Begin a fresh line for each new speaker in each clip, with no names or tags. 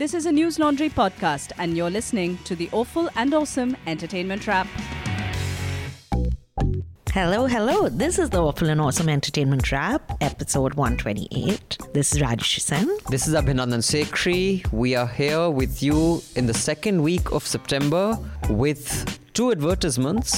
This is a News Laundry podcast, and you're listening to the Awful and Awesome Entertainment Wrap.
Hello, hello. This is the Awful and Awesome Entertainment Wrap, episode 128. This is Rajyasree Sen.
This is Abhinandan Sekri. We are here with you in the second week of September with two advertisements.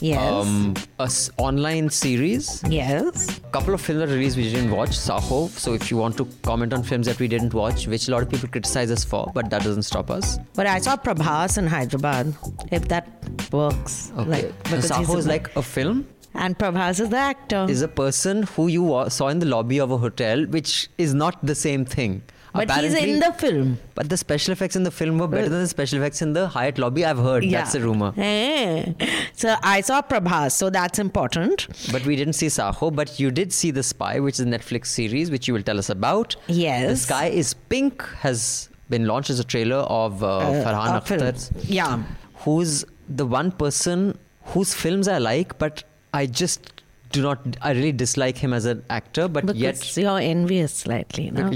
Yes.
Um, a s- online series.
Yes.
A couple of films that released we didn't watch. Saaho. So if you want to comment on films that we didn't watch, which a lot of people criticize us for, but that doesn't stop us.
But I saw Prabhas in Hyderabad, if that works.
Okay.
Like, because he's
Saaho
a-
is like a film.
And Prabhas is the actor.
Is a person who you wa- saw in the lobby of a hotel, which is not the same thing.
But he's in the film.
But the special effects in the film were better than the special effects in the Hyatt lobby. I've heard. That's a rumor.
So I saw Prabhas, so that's important.
But we didn't see Saaho. But you did see The Spy, which is a Netflix series, which you will tell us about.
Yes.
The Sky is Pink has been launched as a trailer of uh, Farhan
a.
Akhtar,
Yeah.
who's the one person whose films I like, but I just do not. I really dislike him as an actor, but
Because
yet.
you're envious slightly, no?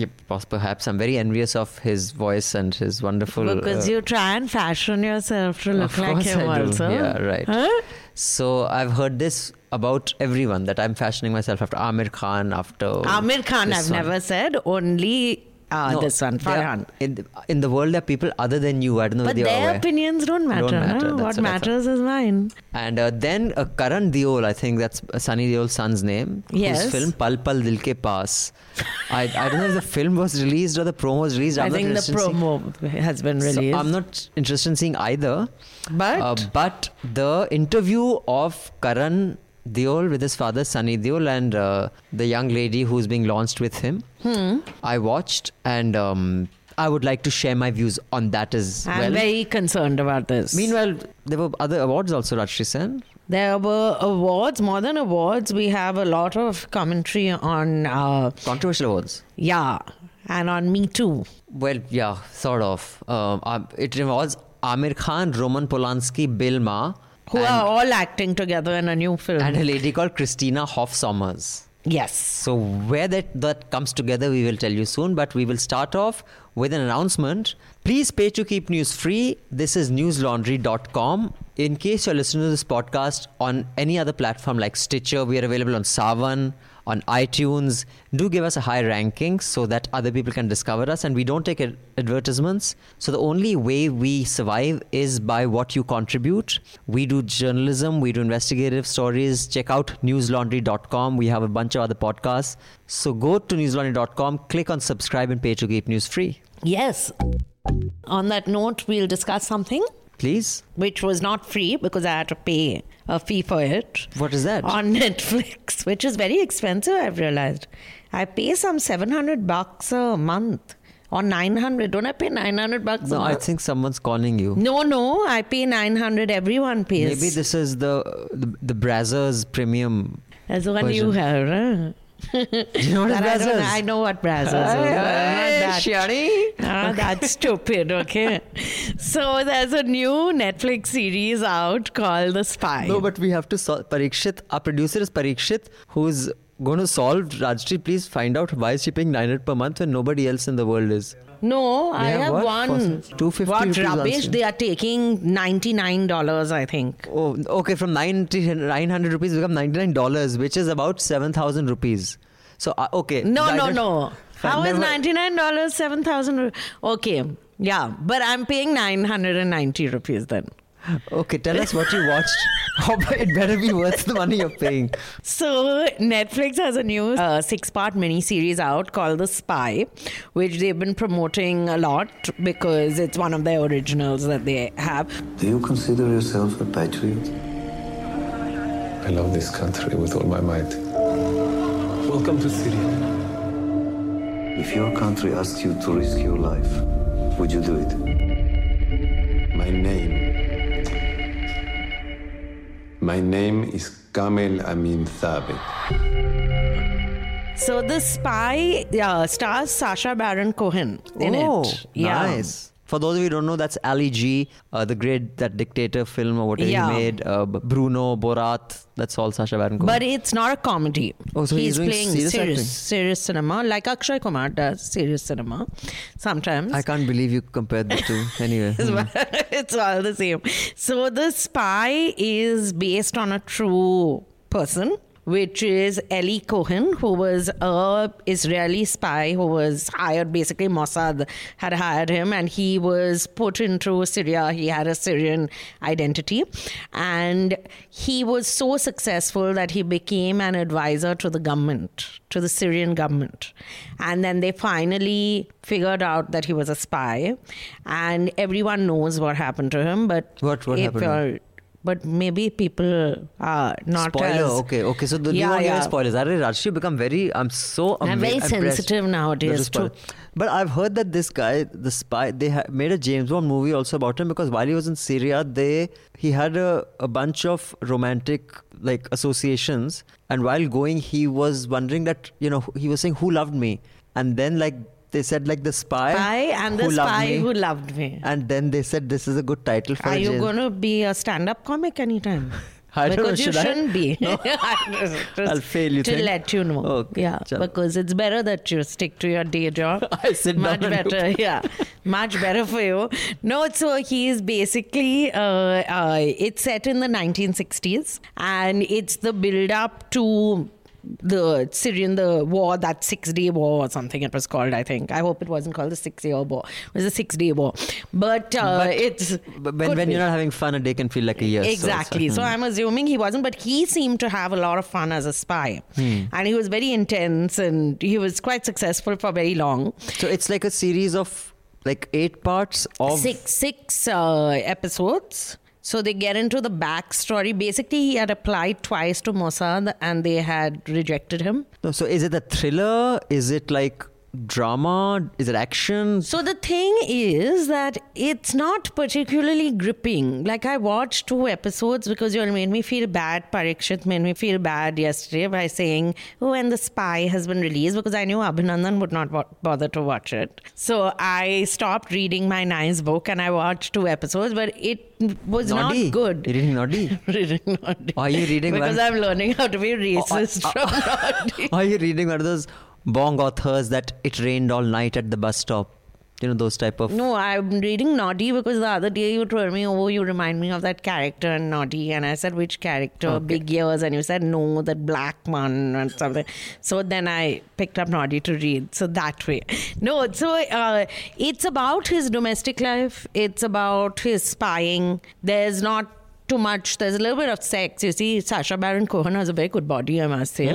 Perhaps I'm very envious of his voice and his wonderful.
Because
uh,
you try and fashion yourself to look like him also.
Yeah, right.
Huh?
So I've heard this about everyone that I'm fashioning myself after Amir Khan, after
Amir Khan, I've
one.
never said. Only uh,
No,
this one, Farhan.
In the, in the world, there are people other than you. I don't know
But their opinions don't matter.
Don't matter,
no? What
what
matters is mine.
And uh, then uh, Karan Deol, I think that's uh, Sunny Deol's son's name.
Yes.
Whose film Pal Pal Dil Ke Paas. I, I don't know if the film was released or the promo was released. I'm
I
not
think the
interested in seeing-
promo has been
So
released.
I'm not interested in seeing either.
But-
uh, but the interview of Karan Deol with his father Sunny Deol and uh, the young lady who's being launched with him,
Hmm.
I watched and um, I would like to share my views on that as
I'm
well.
very concerned about this.
Meanwhile, there were other awards also, Rajyasree Sen.
there were awards, more than awards. We have a lot of commentary on, uh,
Controversial awards.
yeah, and on Me Too.
Well, yeah, sort of. Um, uh, it involves Amir Khan, Roman Polanski, Bill Maher,
Who
and,
are all acting together in a new film.
and a lady called Christina Hoff Sommers.
yes.
So where that that comes together, we will tell you soon. But we will start off with an announcement. Please pay to keep news free. This is newslaundry.com. In case you're listening to this podcast on any other platform like Stitcher, we are available on Saavn, on iTunes. Do give us a high ranking so that other people can discover us. And we don't take ad- advertisements. So the only way we survive is by what you contribute. We do journalism, we do investigative stories. Check out newslaundry.com. We have a bunch of other podcasts. So go to newslaundry.com, click on subscribe, and pay to keep news free.
Yes. On that note, we'll discuss something
Please.
which was not free because I had to pay a fee for it.
What is that?
On Netflix, which is very expensive, I've realized. I pay some 700 bucks a month or 900. Don't I pay 900 bucks a
No, I think someone's calling you.
no, no, I pay 900. Everyone pays.
Maybe this is the the, the Brazzers premium.
That's the one you have, huh?
You know what
I, don't? I know what Brazzers is.
Shani.
Ah, that's stupid, okay? So there's a new Netflix series out called The Spy.
No, but we have to solve. Parikshit, our producer is Parikshit, who's going to solve. Rajyasree, please find out why is she paying 900 per month when nobody else in the world is.
No, I
have
have one.
For 250
What
rupees
rubbish? They are taking $99, I think.
Oh, okay. From 90, 900 rupees become 99 dollars, which is about 7,000 rupees. So, uh, okay.
No, no, no. How is
Never-
$99 7,000? Okay. Yeah, but I'm paying 990 rupees then.
Okay, tell us what you watched. Oh, it better be worth the money you're paying.
So Netflix has a new uh, six-part mini-series out called The Spy, which they've been promoting a lot because it's one of their originals that they have.
Do you consider yourself a patriot?
I love this country with all my might. Welcome to Syria.
If your country asked you to risk your life, would you do it? My name. My name is Kamel Amin Thabit.
So The Spy uh, stars Sacha Baron Cohen in
oh,
it. Yeah.
nice. For those of you who don't know, that's Ali G, uh, the great that dictator film or whatever
Yeah.
he made. Uh, Bruno, Borat. That's all Sacha Baron Cohen.
But it's not a comedy.
Oh, so he's doing
playing
serious
serious, serious cinema, like Akshay Kumar does serious cinema sometimes.
I can't believe you compared the two. Anyway, hmm.
it's all the same. So the spy is based on a true person, which is Eli Cohen, who was a Israeli spy who was hired. Basically, Mossad had hired him, and he was put into Syria. He had a Syrian identity, and he was so successful that he became an advisor to the government, to the Syrian government, and then they finally figured out that he was a spy, and everyone knows what happened to him. But
What- what happened to him?
you're- But maybe people are not
spoiler.
as
Okay, okay. So the,
Yeah,
won't give
yeah.
spoilers. Are Rajyasree become very? I'm so.
I'm very
impressed
sensitive nowadays
that you spoil-
too.
But I've heard that this guy, the spy, they ha- made a James Bond movie also about him because while he was in Syria, they he had a, a bunch of romantic like associations, and while going, he was wondering that you know he was saying who loved me, and then like they said like the spy,
spy and the spy
me.
who loved me.
and then they said this is a good title for
Are you going to be a stand-up comic anytime?
I don't know,
because you
I?
shouldn't be.
No.
Just
I'll fail, you
to
think?
let you know.
Okay,
Yeah,
chalo.
because it's better that you stick to your day job.
I down
much better. yeah, much better for you. No, so he's basically uh, uh, it's set in the 1960s, and it's the build-up to the Syrian the war that six day war or something it was called I think I hope it wasn't called the six year war it was a six day war but, uh,
But-
it's
But when, when
be.
you're not having fun, a day can feel like a year.
Exactly. So,
hmm.
I'm assuming he wasn't, but he seemed to have a lot of fun as a spy.
Hmm.
And he was very intense and he was quite successful for very long.
So it's like a series of like eight parts of
Six six uh, episodes. So they get into the backstory. Basically, he had applied twice to Mossad and they had rejected him.
So is it a thriller? Is it like drama? Is it action?
So the thing is that it's not particularly gripping. Like I watched two episodes because you all made me feel bad. Parikshit made me feel bad yesterday by saying, "Oh, and the spy has been released," because I knew Abhinandan would not bother to watch it. So I stopped reading my nice book and I watched two episodes, but it was
Noddy.
not good.
You're reading Noddy?
reading Noddy.
Are you reading
Because
one-
I'm learning how to be racist
uh,
from Noddy.
Are you reading one of those bong authors that it rained all night at the bus stop? You know those type of.
No, I'm reading Noddy because the other day you told me, oh, you remind me of that character in Noddy. And I said, which character? Big ears. And you said, no, that black one and something. So then I picked up Noddy to read. So that way. No, so uh, it's about his domestic life, it's about his spying. There's not too much. There's a little bit of sex. You see, Sacha Baron Cohen has a very good body, I must say.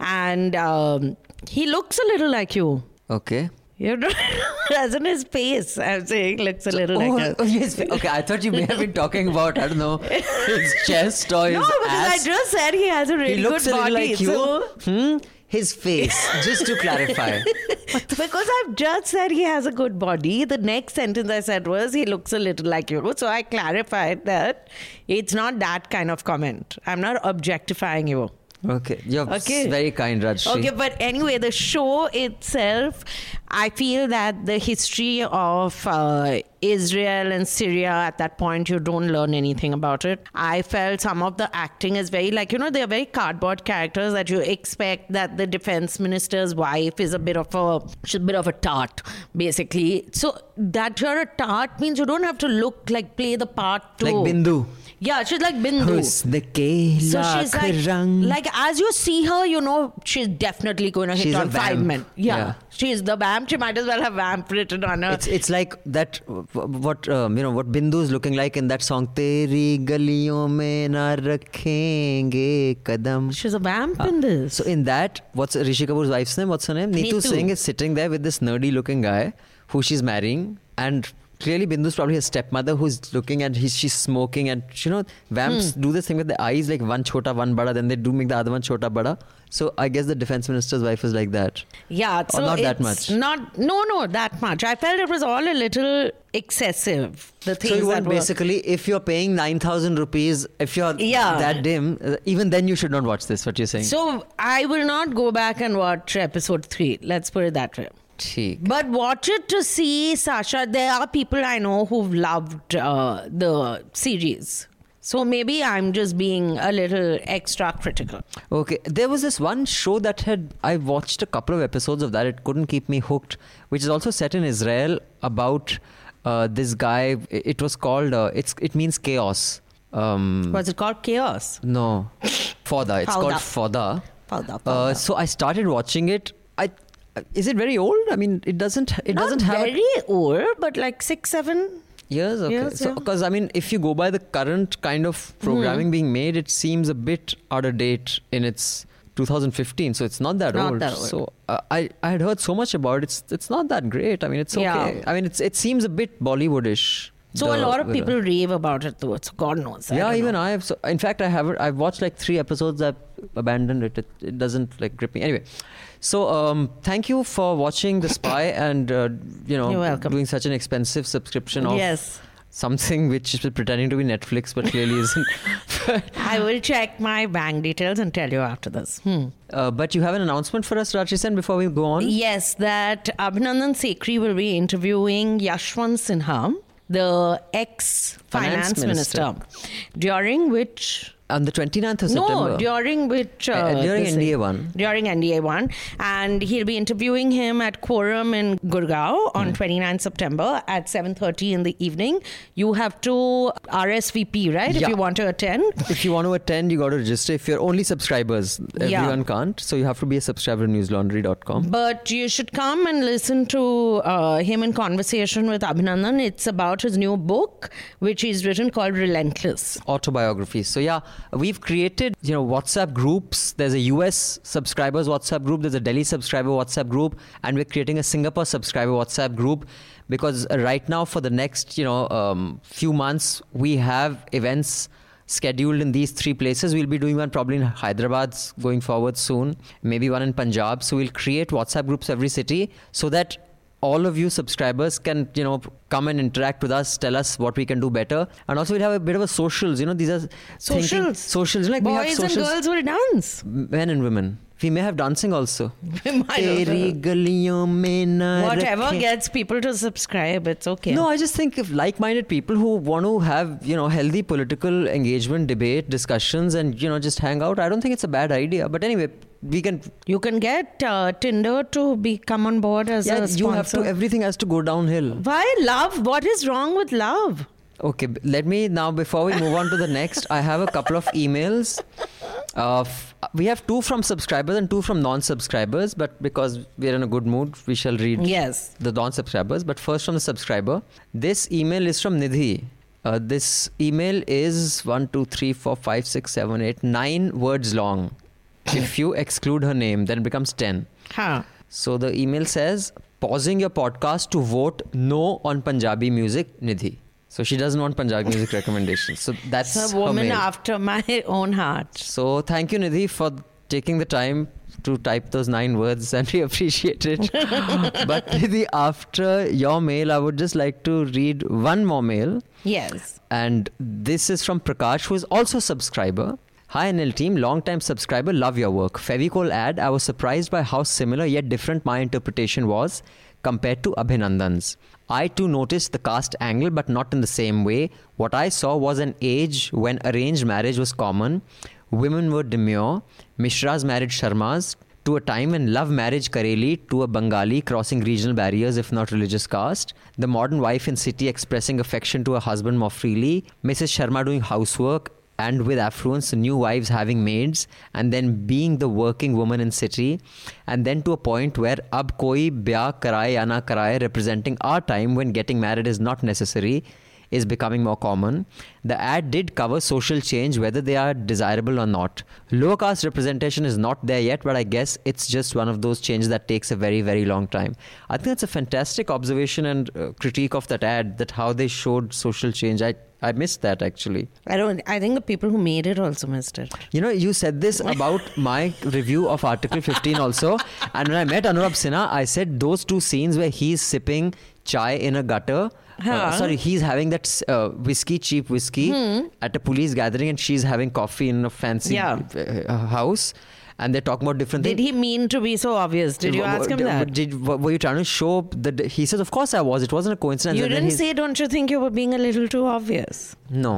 And um, he looks a little like you.
Okay.
You know, as in his face, I'm saying looks a little
oh,
like
oh, yes. Okay, I thought you may have been talking about I don't know his chest or his
No, because
ass.
I just said he has a really
he looks
good
a little
body.
like you.
So,
Hmm? His face, just to clarify.
because I've just said he has a good body, the next sentence I said was he looks a little like you. So I clarified that it's not that kind of comment. I'm not objectifying you.
Okay, you're
Okay.
very kind, Rajyasree.
Okay, but anyway, the show itself, I feel that the history of uh, Israel and Syria at that point, you don't learn anything about it. I felt some of the acting is very like, you know, they're very cardboard characters that you expect that the defense minister's wife is a bit of a, she's a bit of a tart, basically. So that you're a tart means you don't have to look like, play the part to.
Like Bindu.
Yeah, she's like Bindu. So she's like, like as you see her, you know she's definitely going to hit
She's
on five men. Yeah.
Yeah.
she's the vamp. She might as well have vamp written on her.
It's it's like that. What um, you know? What Bindu is looking like in that song? Teri galiyon mein na rakhenge kadam.
she's a vamp in this.
So in that, what's Rishi Kapoor's wife's name? What's her name? Neetu,
Neetu.
Singh is sitting there with this nerdy looking guy who she's marrying and. Clearly, Bindu's probably her stepmother who's looking at he's she's smoking and you know vamps
Hmm.
do this thing with the eyes like one chota one bada then they do make the other one chota bada. So I guess the defense minister's wife is like that.
yeah, so
not that much.
Not no, no, that much. I felt it was all a little excessive. The things
So you
that were.
basically, if you're paying nine thousand rupees, if you're
Yeah.
that dim, uh, even then you should not watch this. What you're saying?
So I will not go back and watch episode three. Let's put it that way.
ठीक
But watch it to see Sacha. There are people I know who've loved uh, the series. So maybe I'm just being a little extra critical.
Okay, there was this one show that had I watched a couple of episodes of that. It couldn't keep me hooked, which is also set in Israel about uh, this guy. It was called. Uh, it's it means chaos. Um,
Was it called Chaos?
no, Foda. It's called Foda.
Fauda,
Uh, so I started watching it. I is it very old? I mean, it doesn't. It
Not
doesn't have a-
very old, but like six, seven.
Years, okay.
Years,
so,
yeah. Hmm.
because I mean, if you go by the current kind of programming being made, it seems a bit out of date in its 2015. So it's not that
Not
old.
that old.
So uh, I I had heard so much about it. It's it's not that great. I mean, it's okay.
Yeah.
I mean, it's it seems a bit Bollywoodish.
So a lot of
the-
people rave about it though. So God knows. I
yeah, even
know.
I have. So, in fact, I haven't. I've watched like three episodes. I've abandoned it. It, it doesn't like grip me. Anyway, so um, thank you for watching The Spy and uh, you know doing such an expensive subscription of
Yes.
something which is pretending to be Netflix but clearly isn't.
I will check my bank details and tell you after this. Hmm.
uh, but you have an announcement for us, Raji Sen, before we go on.
Yes, that Abhinandan Sekri will be interviewing Yashwant Sinha, the ex
Finance
finance minister.
minister.
during which.
On the 29th of September.
No, during which. Uh,
Uh, during NDA
thing.
one.
During NDA 1. And he'll be interviewing him at Quorum in Gurgaon on 29 September at 7.30 in the evening. You have to RSVP, right?
Yeah.
If you want to attend.
If you want to attend, you got to register. If you're only subscribers,
Yeah.
everyone can't. So you have to be a subscriber to newslaundry.com.
But you should come and listen to uh, him in conversation with Abhinandan. It's about his new book, which he's written called Relentless.
Autobiography. So yeah, we've created you know WhatsApp groups. There's a US subscribers WhatsApp group. There's a Delhi subscriber WhatsApp group, and we're creating a Singapore subscriber WhatsApp group because right now for the next you know um, few months we have events scheduled in these three places. We'll be doing one probably in Hyderabad going forward soon, maybe one in Punjab. So we'll create WhatsApp groups every city so that all of you subscribers can you know come and interact with us tell us what we can do better and also we'll have a bit of a socials you know these are thinking-
Socials.
socials like
Boys and girls will dance.
men and women we may have dancing also Teri
well.
galiyon
Whatever gets people to subscribe, it's okay.
no, I just think if like-minded people who want to have you know healthy political engagement, debate, discussions, and you know just hang out, I don't think it's a bad idea. But anyway, we can.
You can get uh, Tinder to be come on board as
Yeah,
a
you have to. Everything has to go downhill.
Why love? What is wrong with love?
Okay, let me now, before we move on to the next, I have a couple of emails. Uh, f- we have two from subscribers and two from non subscribers, but because we're in a good mood, we shall read
Yes.
the non subscribers. But first, from the subscriber. This email is from Nidhi. Uh, this email is one, two, three, four, five, six, seven, eight, nine words long. If you exclude her name, then it becomes 10.
Huh.
So the email says, pausing your podcast to vote no on Punjabi music, Nidhi. So she doesn't want Punjabi music recommendations. So that's
a woman
mail.
after my own heart.
So thank you, Nidhi, for taking the time to type those nine words, and we appreciate it. but Nidhi, after your mail, I would just like to read one more mail.
Yes.
And this is from Prakash, who is also a subscriber. Hi NL team, long time subscriber, love your work. Fevicol ad, I was surprised by how similar yet different my interpretation was compared to Abhinandan's. I too noticed the caste angle, but not in the same way. What I saw was an age when arranged marriage was common, women were demure, Mishras married Sharmas, to a time when love marriage Kareli to a Bengali crossing regional barriers if not religious caste, the modern wife in city expressing affection to her husband more freely, Mrs. Sharma doing housework and with affluence, new wives having maids, and then being the working woman in city, and then to a point where ab koi byah karaye ya na karaye representing our time when getting married is not necessary is becoming more common. The ad did cover social change, whether they are desirable or not. Lower caste representation is not there yet, but I guess it's just one of those changes that takes a very, very long time. I think that's a fantastic observation and uh, critique of that ad, that how they showed social change. I, I missed that actually.
I don't. I think the people who made it also missed it.
You know, you said this about my review of Article 15 also. And when I met Anurag Sinha, I said those two scenes where he's sipping chai in a gutter. Uh, sorry, he's having that uh, whiskey, cheap whiskey at a police gathering, and she's having coffee in a fancy
Yeah.
uh, house. and they're talking about different
Did
things.
Did he mean to be so obvious? Did you
Wha-
ask him that?
Did, were you trying to show that? He says, "Of course I was. It wasn't a coincidence."
You
And
didn't say, don't you think you were being a little too obvious?
no.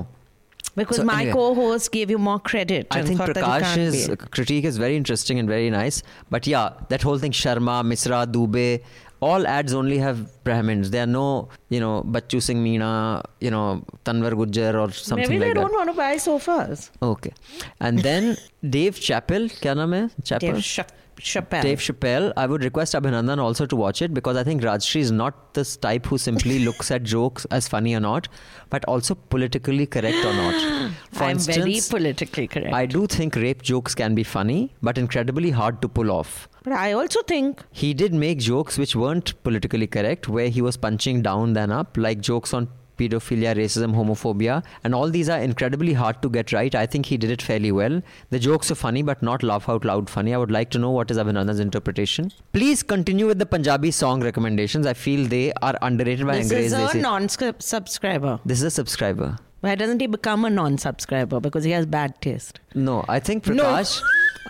Because
So
my
anyway.
co-host gave you more credit.
I think
thought that he
Prakash's critique is very interesting and very nice. But yeah, that whole thing, Sharma, Misra, Dubey, all ads only have Brahmins. There are no, you know, Bachchu Singh Meena, you know, Tanwar Gujjar or something
Maybe they don't want to buy sofas.
Okay. And then Dave Chappelle, kya naam hai? Chappelle?
Dave Cha- Chappelle.
Dave Chappelle, I would request Abhinandan also to watch it because I think Rajyasree is not this type who simply looks at jokes as funny or not, but also politically correct or not. For
I'm very politically correct.
I do think rape jokes can be funny, but incredibly hard to pull off.
but I also think
He did make jokes which weren't politically correct, where he was punching down than up, like jokes on pedophilia, racism, homophobia, and all these are incredibly hard to get right. I think he did it fairly well. The jokes are funny, but not laugh out loud funny. I would like to know what is Abhinandan's interpretation. Please continue with the Punjabi song recommendations. I feel they are underrated by
this
Angrez
is a non-subscriber.
This is a subscriber.
Why doesn't he become a non-subscriber? Because he has bad taste.
No, I think
No.
Prakash.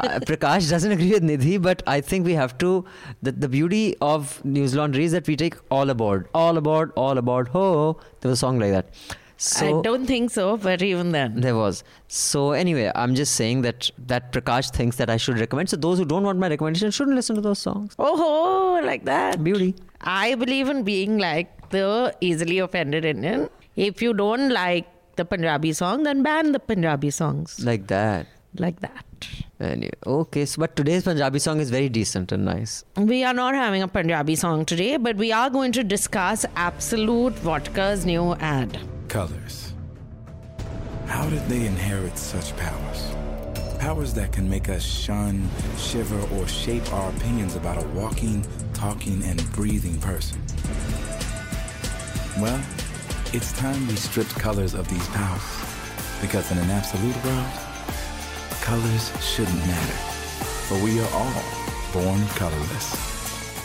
uh, Prakash doesn't agree with Nidhi, but I think we have to. The, the beauty of News Laundry is that we take all aboard, all aboard, all aboard. Ho! There was a song like that. So
I don't think so, but even then.
there was. So anyway, I'm just saying that that Prakash thinks that I should recommend. So those who don't want my recommendation shouldn't listen to those songs.
Oh, like that.
Beauty.
I believe in being like the easily offended Indian. If you don't like the Punjabi song, then ban the Punjabi songs.
Like that.
Like that.
Anyway, okay. So, but today's Punjabi song is very decent and nice.
We are not having a Punjabi song today, but we are going to discuss Absolut Vodka's new ad.
Colors. How did they inherit such powers? Powers that can make us shun, shiver, or shape our opinions about a walking, talking, and breathing person. Well, it's time we stripped colors of these powers. Because in an absolute world, colors shouldn't matter. For we are all born colorless.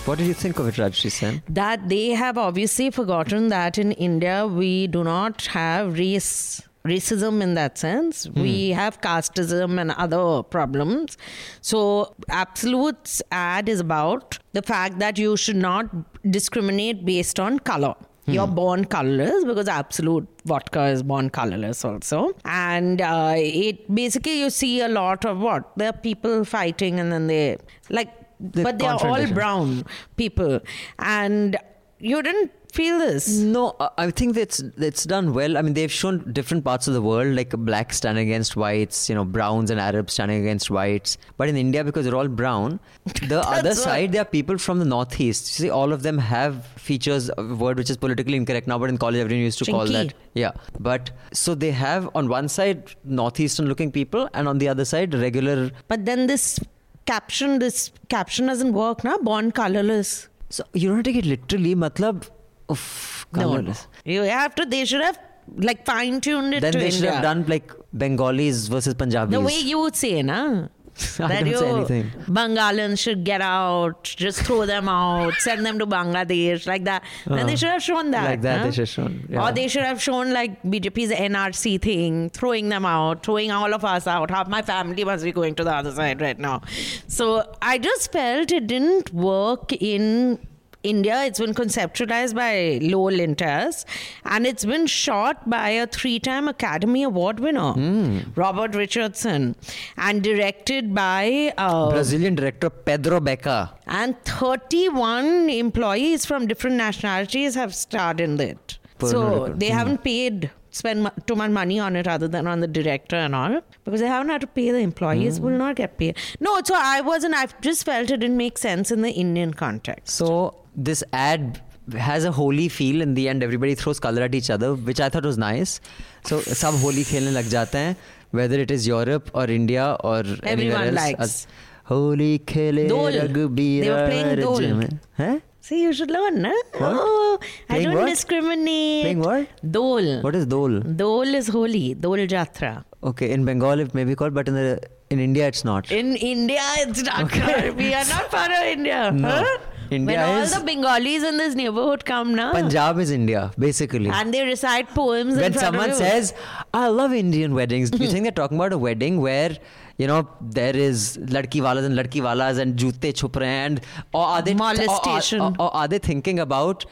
What did you think of it, Rajyasree Sen?
That they have obviously forgotten that in India we do not have race racism in that sense. Hmm. We have casteism and other problems. So Absolut's ad is about the fact that you should not discriminate based on color. You're born colorless because Absolut vodka is born colorless also. And uh, it basically you see a lot of what? There are people fighting and then they like
The
but they are all brown people. And you didn't feel this.
No, I- think that's it's done well. I mean, they've shown different parts of the world, like blacks standing against whites, you know, browns and Arabs standing against whites. But in India, because they're all brown, the other
what-
side, there are people from the northeast. You see, all of them have features, a word which is politically incorrect now, but in college, everyone used to call that. Yeah. But so they have on one side northeastern looking people, and on the other side, regular.
But then this caption, this caption doesn't work now. Born colorless.
So you don't take it literally, matlab. Oof,
No, no. You have to. They should have like fine tuned it
Then they should
India.
have done like Bengalis versus Punjabis.
the way you would say, na.
I
that
don't
you
say anything.
Bengalans should get out, just throw them out, send them to Bangladesh, like that. then they should have shown that.
Uh, Like that,
na?
they should have shown, yeah.
Or they should have shown like BJP's NRC thing, throwing them out, throwing all of us out. Half my family must be going to the other side right now. So I just felt it didn't work in India. It's been conceptualized by Lowe Lintas and it's been shot by a three time Academy Award winner,
Hmm.
Robert Richardson, and directed by. Uh,
Brazilian director Pedro Beca.
and 31 employees from different nationalities have starred in it.
Per
so they haven't paid spend too much money on it other than on the director and all because they haven't had to pay the employees will not get paid no so i wasn't i just felt it didn't make sense in the indian context
So this ad has a Holi feel in the end everybody throws color at each other which i thought was nice so sab Holi khelne lag jate hain whether it is europe or india or
Everyone anywhere
else
likes.
Holi
khele
rugby
they were playing
Dol. Huh?
See, you should learn, na?
What?
Oh, I don't
what?
discriminate.
Playing what?
Dol.
What is Dol?
Dol is Holi. Dol Jatra.
Okay, in Bengal it may be called, but in the in India it's not.
In India it's not. Okay. we are not part of India.
No.
Huh?
India
when all
is
the Bengalis in this neighborhood come now,
Punjab is India, basically.
and they recite poems.
when someone says, "I love Indian weddings," do you think they're talking about a wedding where? You know, there is ladki walas and ladki walas and jute chup and or are they
Molestation.
Or, or, or are they thinking about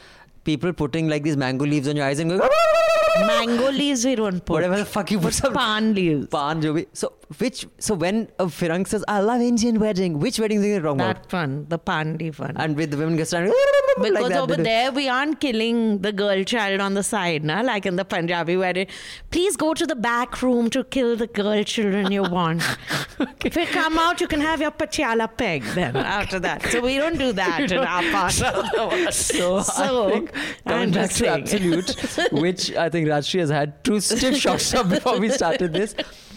people putting like these mango leaves on your eyes and going
mango leaves we don't put.
whatever the fuck you put some
Pan leaves.
pan jo bhi. So which so when a Firang says, "I love Indian wedding," which wedding talking about?
That one, the pan leaf one.
And with the women get started
Because
like that,
over there we aren't killing the girl child on the side, na? like in the Punjabi wedding. Please go to the back room to kill the girl children you want. If you come out, you can have your patiala peg then after that. So we don't do that in our part of the world.
So,
So,
I think coming back to. Absolut, which I think Rajyasree has had two stiff shots of before we started this.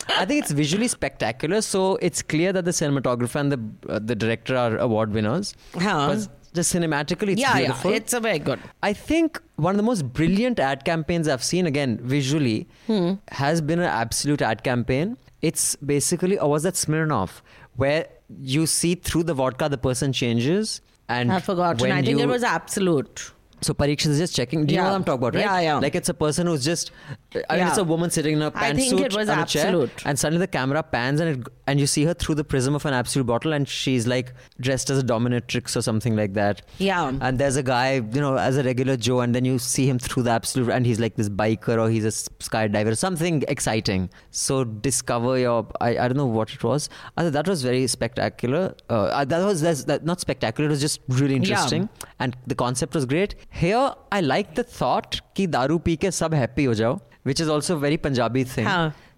I think it's visually spectacular. So it's clear that the cinematographer and the uh, the director are award winners.
Huh.
Just cinematically, it's
yeah,
beautiful.
yeah, it's a very good.
I think one of the most brilliant ad campaigns I've seen, again, visually,
Hmm.
has been an Absolut ad campaign. It's basically, or was that Smirnoff, where you see through the vodka the person changes. And
I've forgotten. I think
you-
it was Absolut.
So Parikshit is just checking. Do you know
Yeah.
what I'm talking about, right?
Yeah, yeah.
Like it's a person who's just. I mean,
Yeah.
it's a woman sitting in a
I
pantsuit
think it was
on a chair, and suddenly the camera pans and it, and you see her through the prism of an Absolut bottle, and she's like dressed as a dominatrix or something like that.
Yeah.
And there's a guy, you know, as a regular Joe, and then you see him through the Absolut, and he's like this biker or he's a skydiver, or something exciting. So discover your. I, I don't know what it was. Uh, that was very spectacular. Uh, that was that's, that, not spectacular. It was just really interesting and the concept was great here i like the thought ki daru pike, ke sab happy ho jao which is also very punjabi thing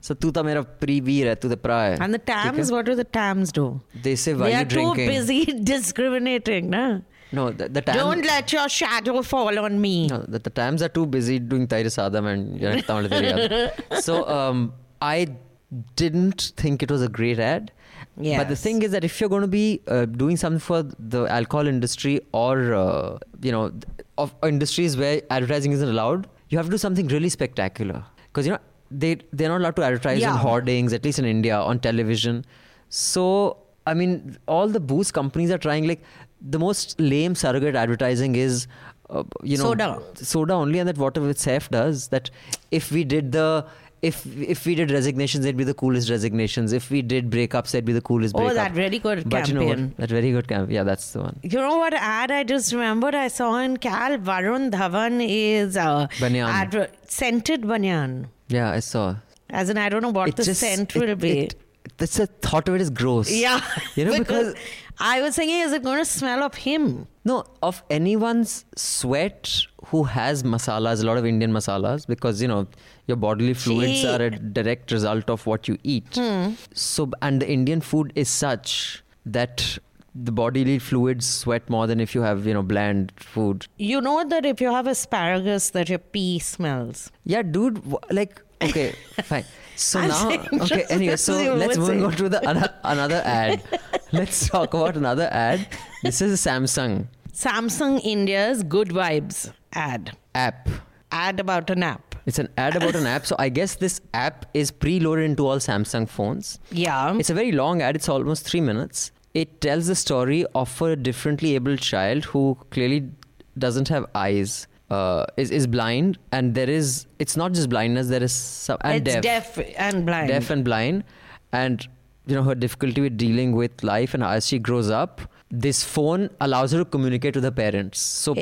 So tu ta mera pre veer hai, tu te pra hai.
And the Tams, what do the Tams do?
They say, why
they are you
drinking?
too busy discriminating, na?
No, the, the Tams...
Don't let your shadow fall on me.
No, the, the Tams are too busy doing Taira Sadam and Yanak Tamil So um, I didn't think it was a great ad. But the thing is that if you're going to be uh, doing something for the alcohol industry or uh, you know of industries where advertising isn't allowed, you have to do something really spectacular because you know they they're not allowed to advertise
Yeah.
hoardings at least in India on television. So I mean, all the booze companies are trying like the most lame surrogate advertising is. Uh, you know,
Soda.
soda only, and that whatever Saif does, that if we did the if if we did resignations, they'd be the coolest resignations. If we did breakups, they'd be the coolest breakups.
Oh, that very good
but you know
campaign.
what? That very good campaign. Yeah, that's the one.
You know what ad I just remembered I saw in Cal? Varun Dhawan is uh,
Banyan.
adver- scented banyan.
Yeah, I saw.
As in, I don't know what
It
the
just-
scent
it-
will be.
it- that's the thought of it is gross.
yeah.
You know because
I was thinking, is it going to smell of him?
No, of anyone's sweat who has masalas, a lot of Indian masalas, because you know your bodily fluids
Gee.
are a direct result of what you eat. Hmm. So, and the Indian food is such that the bodily fluids sweat more than if you have you know bland food.
You know that if you have asparagus, that your pee smells.
Yeah, dude. Like, okay, fine. So
I'm
now, okay. Anyway, so let's move on to the ano- another ad. let's talk about another ad. This is a Samsung
Samsung India's Good Vibes ad.
app.
Ad about an app.
It's an ad about an app. So I guess this app is preloaded into all Samsung phones.
Yeah.
It's a very long ad. It's almost three minutes. It tells the story of a differently abled child who clearly doesn't have eyes. Uh, is is blind and there is it's not just blindness there is some and
it's
deaf
deaf. and blind.
deaf and blind and you know her difficulty with dealing with life and as she grows up this phone allows her to communicate with her parents so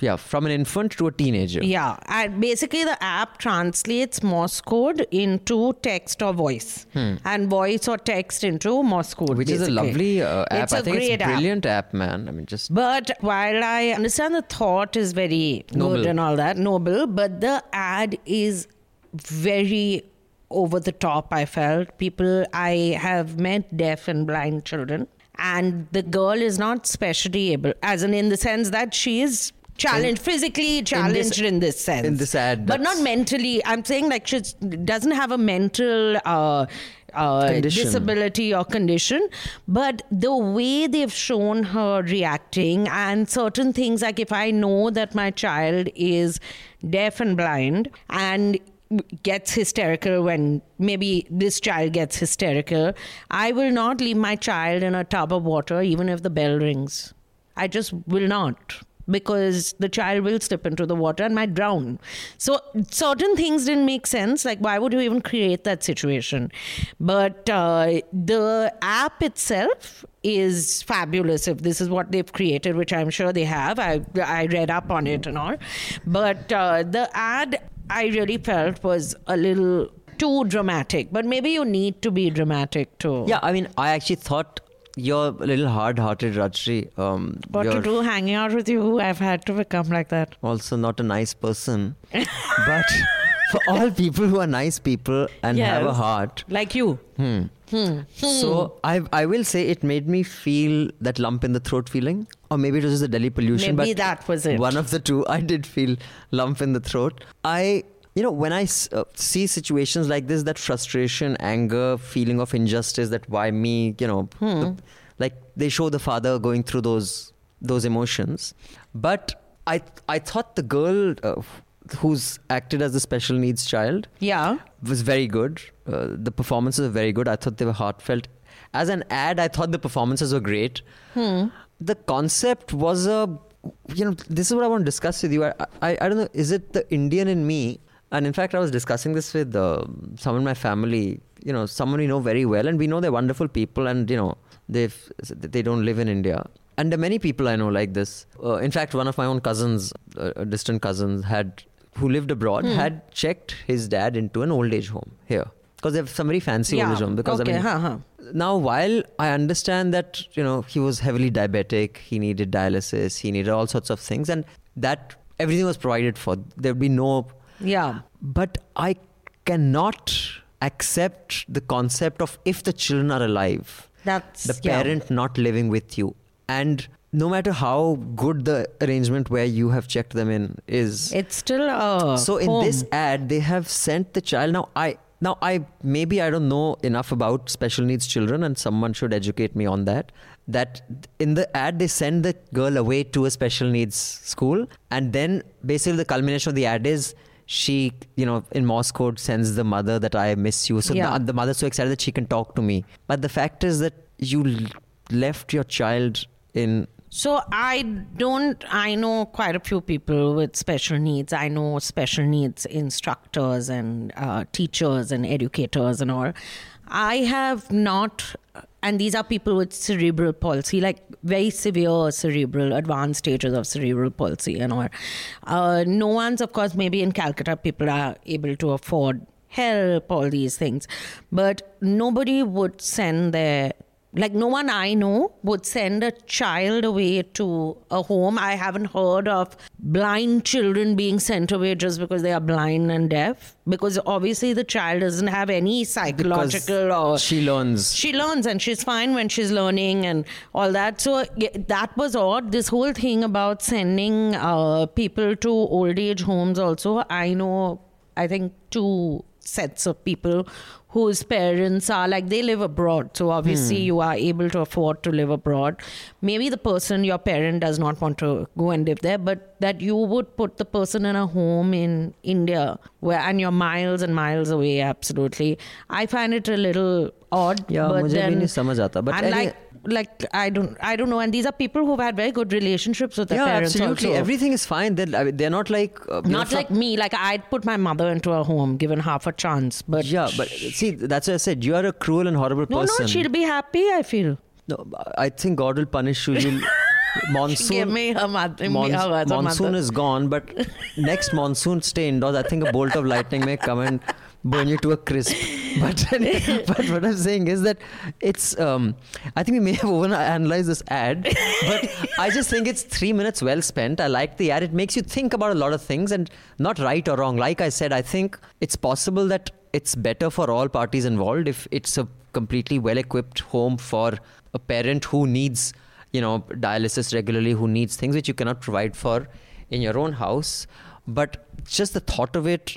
yeah from an infant to a teenager
Yeah, and basically the app translates Morse code into text or voice, and voice or text into Morse code,
Hmm. which is a lovely uh, app
It's
i
a
think it's
great
a
app.
brilliant app. man i mean just
But while I understand the thought is very
Noble.
good and all that, noble, but the ad is very over the top, I felt. People, I have met deaf and blind children, and the girl is not specially able, as in, in the sense that she is challenged, physically challenged in this, sense.
in this ad,
But not mentally. I'm saying like she doesn't have a mental. Uh, uh, disability or condition, but the way they've shown her reacting and certain things, like if I know that my child is deaf and blind and gets hysterical when maybe this child gets hysterical, I will not leave my child in a tub of water even if the bell rings. I just will not because the child will slip into the water and might drown. So certain things didn't make sense. Like why would you even create that situation? But uh, the app itself is fabulous if this is what they've created which i'm sure they have i i read up on it and all but uh, the ad i really felt was a little too dramatic but maybe you need to be dramatic too
Yeah, I mean, I actually thought you're a little hard-hearted, Rajyasree. Um,
what to do hanging out with you i've had to become like that
Also, not a nice person, but for all people who are nice people and have a heart,
like you Hmm.
So I I will say it made me feel that lump in the throat feeling, or maybe it was just the Delhi pollution.
Maybe
but
that was it.
One of the two. I did feel lump in the throat. I you know when I s- uh, see situations like this, that frustration, anger, feeling of injustice, that why me, you know,
Hmm.
the- like they show the father going through those those emotions, but I I thought the girl. Uh, Who's acted as the special needs child?
yeah
was very good. Uh, the performances were very good. I thought they were heartfelt. As an ad, I thought the performances were great. The concept was a, you know, this is what I want to discuss with you. I, I, I don't know, is it the Indian in me? And in fact, I was discussing this with uh, someone in my family, you know, someone we know very well, and we know they're wonderful people, and you know, they've they don't live in India. And there are many people I know like this. Uh, in fact, one of my own cousins, uh, distant cousins, had who lived abroad, had checked his dad into an old age home here because they have some very fancy old age home. Because
Okay,
I mean,
huh, huh.
now while I understand that you know he was heavily diabetic, he needed dialysis, he needed all sorts of things, and that everything was provided for. There'd be no
yeah
but I cannot accept the concept of if the children are alive,
That's-
the
yeah.
parent not living with you. And no matter how good the arrangement where you have checked them in is,
it's still a
so in this ad they have sent the child now i now i maybe i don't know enough about special needs children and someone should educate me on that that in the ad they send the girl away to a special needs school and then basically the culmination of the ad is she you know in morse code sends the mother that i miss you so
Yeah.
the, the mother's so excited that she can talk to me but the fact is that you l- left your child in
So I don't. I know quite a few people with special needs. I know special needs instructors and uh, teachers and educators and all. I have not, and these are people with cerebral palsy, like very severe cerebral, advanced stages of cerebral palsy and all. Uh, no one's, of course, maybe in Calcutta, people are able to afford help, all these things, but nobody would send their like no one I know would send a child away to a home. I haven't heard of blind children being sent away just because they are blind and deaf. Because obviously the child doesn't have any psychological or
she learns
she learns and she's fine when she's learning and all that so that was odd this whole thing about sending uh, people to old age homes also i know i think two sets of people whose parents are like they live abroad so obviously you are able to afford to live abroad maybe the person your parent does not want to go and live there but that you would put the person in a home in india where and you're miles and miles away absolutely i find it a little odd
Yeah,
but
मुझे भी
then,
नहीं समझ आता, but
and
any-
like like i don't i don't know and these are people who've had very good relationships with their
yeah
parents
absolutely
also.
everything is fine they're, I mean, they're not like uh, know,
not
from-
like me like i'd put my mother into a home given half a chance but
Yeah, but see, that's what I said. You are a cruel and horrible
no
person.
no no, she'll be happy i feel
No, I think God will punish you. You'll, monsoon.
give me her mother
Mons-
me her,
monsoon
mother.
is gone, but next monsoon, stay indoors. I think a bolt of lightning may come and burn you to a crisp. But but what I'm saying is that it's. Um, I think we may have overanalyzed this ad, but I just think it's three minutes well spent. I like the ad. It makes you think about a lot of things and not right or wrong. Like I said, I think it's possible that it's better for all parties involved if it's a completely well equipped home for a parent who needs you know dialysis regularly who needs things which you cannot provide for in your own house but just the thought of it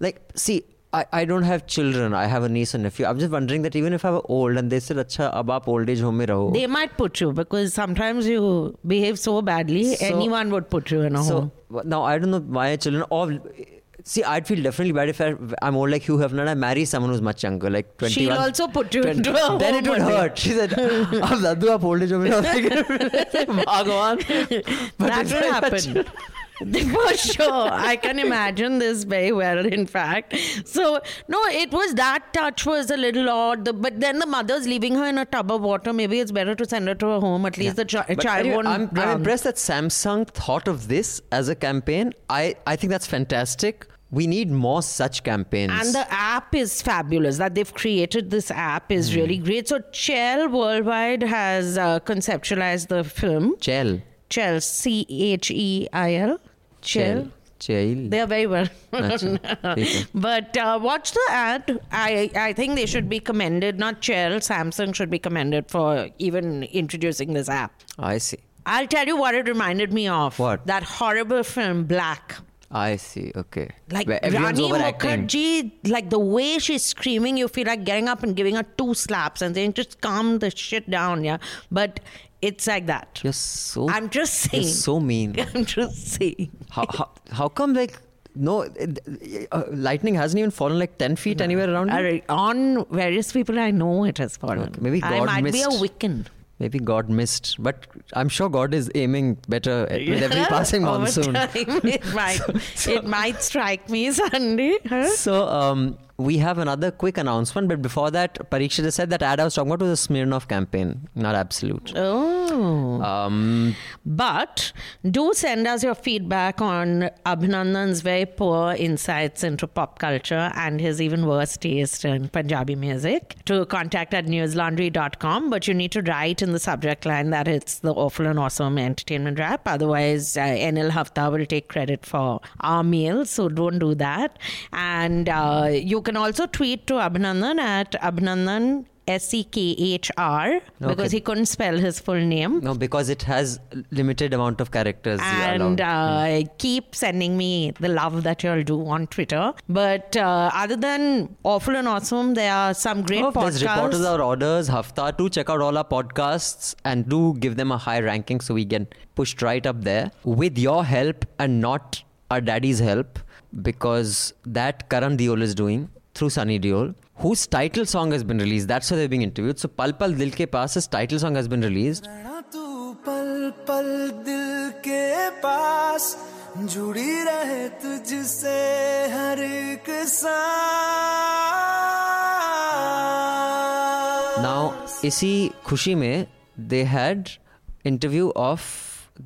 like see I, I don't have children. I have a niece and nephew. I'm just wondering that even if I'm old and they said, Acha, ab aap old age home raho.
They might put you because sometimes you behave so badly,
so,
anyone would put you in a
so,
home.
Now, I don't know why children or. See, I'd feel definitely bad if I, am old like Hugh Hefner I marry someone who's much younger, like 21.
She'll also put you
20,
into a
Then it would hurt. She said, I'm Daddu, I'm old age home. Bhagwan.
That will happen. For sure. I can imagine this very well, in fact. So, no, it was that touch was a little odd. The, but then the mother's leaving her in a tub of water. Maybe it's better to send her to her home. At least the chi- child
anyway,
won't
I'm, I'm impressed that Samsung thought of this as a campaign. I, I think that's fantastic. We need more such campaigns.
And the app is fabulous. That they've created this app is really great. So Cheil Worldwide has uh, conceptualized the film.
Cheil.
Cheil, C H E I L. Cheil.
Cheil.
They are very well.
Achha, theek hai.
but uh, watch the ad. I I think they should be commended. Not Cheil, Samsung should be commended for even introducing this app.
I see.
I'll tell you what it reminded me of.
What?
That horrible film Black.
I see. Okay.
Like
Where
Rani. Mukherjee, like the way she's screaming, you feel like getting up and giving her two slaps and saying, just calm the shit down, yeah. But it's like that.
You're so.
I'm just
You're
saying.
so mean.
I'm just saying.
how, how, how come like no uh, lightning hasn't even fallen like 10 feet anywhere around?
Uh, on various people I know it has fallen.
Okay, maybe
I
God
might be a
missed.
Wiccan.
maybe god missed but i'm sure god is aiming better at- with every passing monsoon
time, it might, it might strike me Sunday. Huh?
so um, we have another quick announcement but before that pariksha just said that ad i was talking about was a smirnoff campaign not Absolut
Oh.
um,
But do send us your feedback on Abhinandan's very poor insights into pop culture and his even worse taste in Punjabi music to contact at newslaundry.com. But you need to write in the subject line that it's the awful and awesome entertainment wrap. Otherwise, uh, NL Hafta will take credit for our meal. So don't do that. And uh, you can also tweet to Abhinandan at Abhinandan. S E K H R because
Okay.
he couldn't spell his full name
no because it has limited amount of characters
and uh, keep sending me the love that you'll do on Twitter. But uh, other than awful and awesome, there are some great
Oh, there's reporters
podcasts.
our orders hafta do check out all our podcasts and do give them a high ranking so we get pushed right up there with your help and not our daddy's help because that Karan Deol is doing through Sunny Deol, whose title song has been released. That's why they're being interviewed. So Pal Pal Dil Ke Paas, his title song has been released.
जुड़ी रहे तुझसे हर एक
now इसी खुशी में they had interview of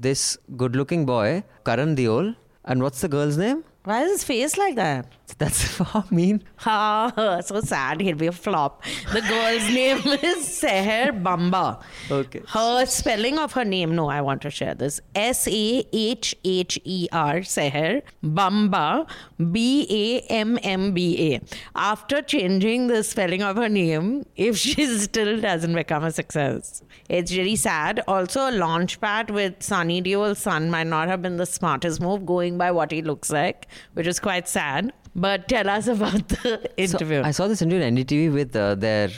this good looking boy Karan Deol and what's the girl's name
Why is his face like that?
That's how mean
Ah, so sad. He'll be a flop. The girl's name is Seher Bamba.
Okay.
Her spelling of her name, no, I want to share this. S A H H E R, Seher Bamba, B A M M B A. After changing the spelling of her name, if she still doesn't become a success, it's really sad. Also, a launch pad with Sunny Deol's son might not have been the smartest move going by what he looks like, which is quite sad. But tell us about the interview.
So I saw this interview on NDTV with uh, their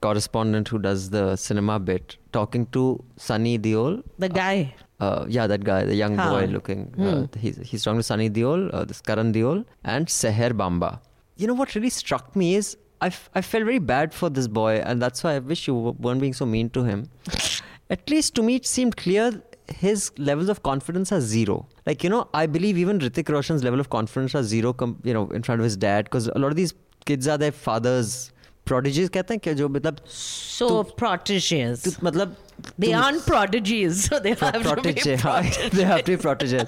correspondent who does the cinema bit talking to Sunny Deol.
the guy.
Uh, yeah, that guy, the young
Huh.
boy looking. Uh, he's, he's talking to Sunny Deol, uh, this Karan Deol, and Seher Bamba. You know what really struck me is I, f- I felt very bad for this boy, and that's why I wish you weren't being so mean to him. At least to me, it seemed clear his levels of confidence are zero. Like, you know, I believe even Ritik Roshan's level of confidence are zero, com- you know, in front of his dad, because a lot of these kids are their fathers. Prodigies कहते हैं क्या जो मतलब
So proteges.
तू- मतलब
They
तुम-
aren't prodigies, so they have to be
protege.
protege.
they have to be protege.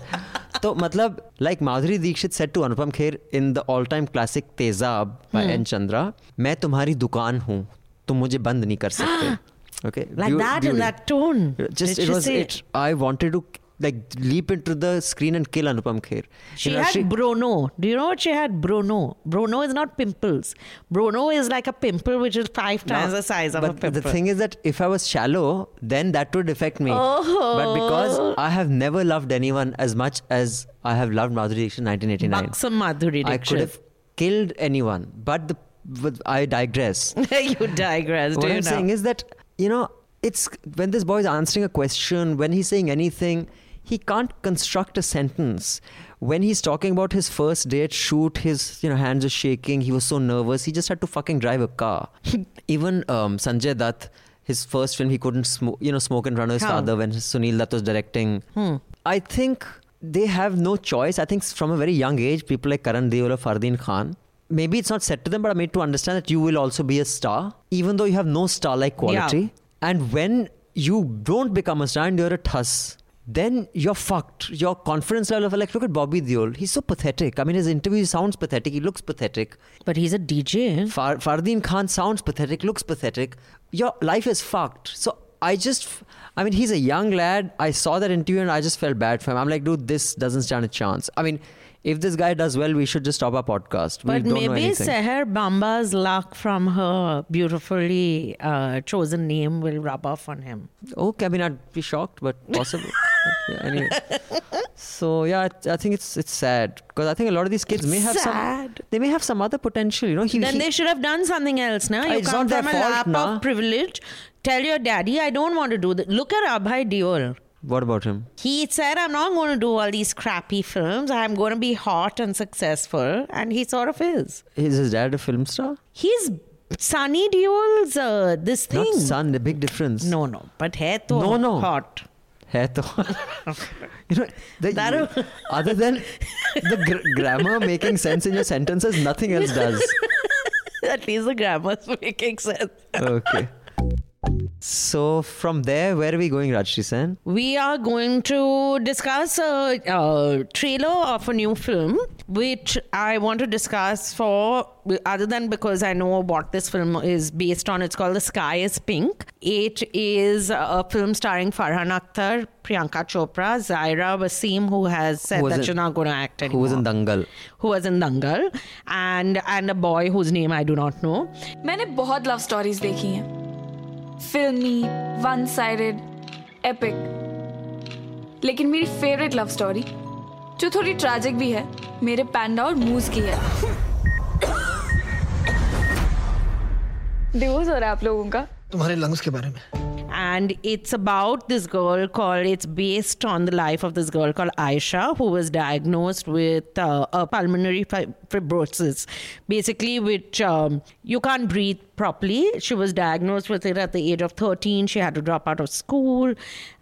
तो मतलब like Madhuri Dixit said to Anupam Kher in the all-time classic Tezab by
Hmm.
N. Chandra, मैं तुम्हारी दुकान हूँ, तुम मुझे बंद नहीं कर सकते. Okay.
Like
Beau-
that in that tone.
Just
Did
it was it. I wanted to like leap into the screen and kill Anupam Kher.
She
You know,
had Bruno. Do you know what she had? Bruno. Bruno is not pimples. Bruno is like a pimple which is five times the size of
but
a pimple.
the thing is that if I was shallow, then that would affect me. But oh. because I have never loved anyone as much as I have loved Madhuri Dixit in 1989,
Buxom Madhuri Dixit.
I could have killed anyone. But the but I digress.
you digress,
what
do
I'm
you know?
saying is that you know it's when this boy is answering a question, when he's saying anything, he can't construct a sentence when he's talking about his first date shoot, his you know hands are shaking. He was so nervous. He just had to fucking drive a car. Even um, Sanjay Dutt, his first film, he couldn't smoke, you know, smoke in front of his
How?
father when Sunil Dutt was directing.
Hmm.
I think they have no choice. I think from a very young age, people like Karan Deol or Fardeen Khan. Maybe it's not said to them, but I made to understand that you will also be a star, even though you have no star-like quality.
Yeah.
And when you don't become a star and you're a tuss, then you're fucked. Your confidence level of like, look at Bobby Deol. He's so pathetic. I mean, his interview sounds pathetic. He looks pathetic.
But he's a DJ.
Far- Fardeen Khan sounds pathetic, looks pathetic. Your life is fucked. So I just, I mean, he's a young lad. I saw that interview and I just felt bad for him. I'm like, dude, this doesn't stand a chance. I mean, if this guy does well, we should just stop our podcast.
But maybe. Seher Bamba's luck from her beautifully uh, chosen name will rub off on him.
Okay, I mean, I'd be shocked, but possible. But yeah, anyway. So yeah, I, I think it's it's sad because I think a lot of these kids may have some.
Sad.
They may have some other potential. You know, he,
Then
he-
they should have done something else, now. You
It's
come
not their
from a lap
na.
of privilege. Tell your daddy, I don't want to do that. Look at Abhay Deol.
What about him?
He said, I'm not going to do all these crappy films. I'm going to be hot and successful. And he sort of is.
Is his dad a film star?
He's Sunny Deol's uh, this thing.
Not son. The big difference.
No, no. But hair to
No, no.
hot.
है तो you know the,
That-
other than the gr- grammar making sense in your sentences nothing else does
At least the grammar's making sense.
okay so from there, where are we going, Rajyasree Sen?
We are going to discuss a, a, trailer of a new film, which I want to discuss for other than because I know what this film is based on. It's called The Sky Is Pink. It is a film starring Farhan Akhtar, Priyanka Chopra, Zaira Wasim, who has said
who
that
in,
you're not going to act anymore.
Who was in Dangal?
Who was in Dangal, and and a boy whose name I do not know.
मैंने बहुत love stories देखी हैं. फिल्मी one sided epic लेकिन मेरी favourite love story जो थोड़ी tragic भी है मेरे पैंडा और मूज की है। डिवोर्स हो रहा है आप लोगों का?
तुम्हारे लंग्स के बारे में।
And it's about this girl called it's based on the life of this girl called aisha who was diagnosed with uh, a pulmonary fibrosis. Basically which um, you can't breathe properly. She was diagnosed with it at the age of 13 she had to drop out of school.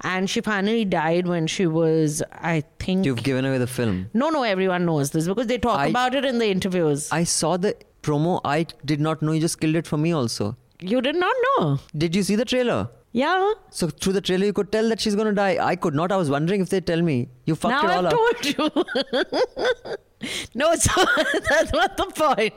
And she finally died when she was i think
you've given away the film.
No no everyone knows this because they talk
I-
about it in the interviews.
I saw the promo. I did not know. You just killed it for me also.
You did not know.
Did you see the trailer
yeah
so through the trailer you could tell that she's going to die I could not I was wondering if they tell me you fucked
now
it all
I've
up
told you. no, so that's not the point.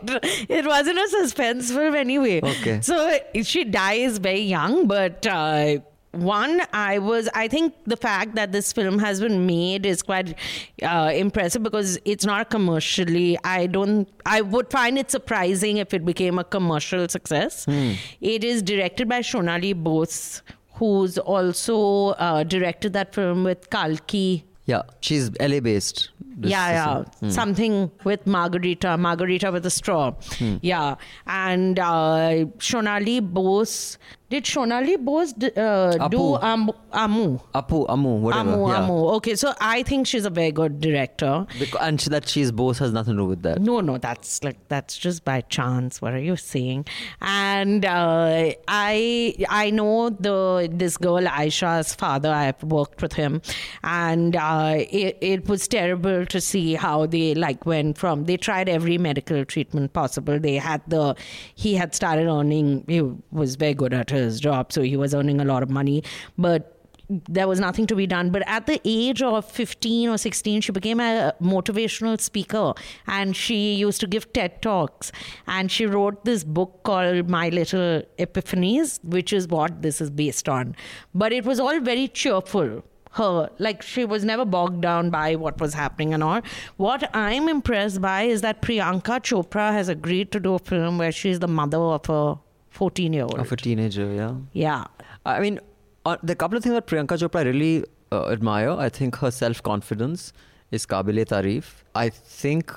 It wasn't a suspense film anyway.
Okay.
So she dies very young, but. Uh, one, I was, I think the fact that this film has been made is quite uh, impressive because it's not commercially, I don't, I would find it surprising if it became a commercial success. It is directed by Shonali Bose, who's also uh, directed that film with Kalki.
yeah she's LA based This
yeah, yeah.
Hmm.
Something with Margarita, Margarita with a straw. Yeah. And uh, Shonali Bose. Did Shonali Bose d- uh, do
Apu.
Am- Amu?
Apu Amu whatever
Amu,
yeah.
Amu. Okay, so I think she's a very good director.
Bec- and she- that she's both has nothing to do with that
No, no, that's like that's just by chance. What are you saying? And uh, I I know the this girl Aisha's father. I have worked with him, and uh, it it was terrible to see how they like went from. They tried every medical treatment possible. They had the he had started earning. He was very good at his job, so he was earning a lot of money, but there was nothing to be done. But at the age of 15 or 16, she became a motivational speaker and she used to give TED Talks. And she wrote this book called My Little Epiphanies, which is what this is based on. But it was all very cheerful. Her, like, she was never bogged down by what was happening and all. What I'm impressed by is that Priyanka Chopra has agreed to do a film where she's the mother of a 14 year old.
of a teenager yeah
Yeah.
I mean, uh, the couple of things that Priyanka Chopra really uh, admire. I think her self confidence is kabile tarif. I think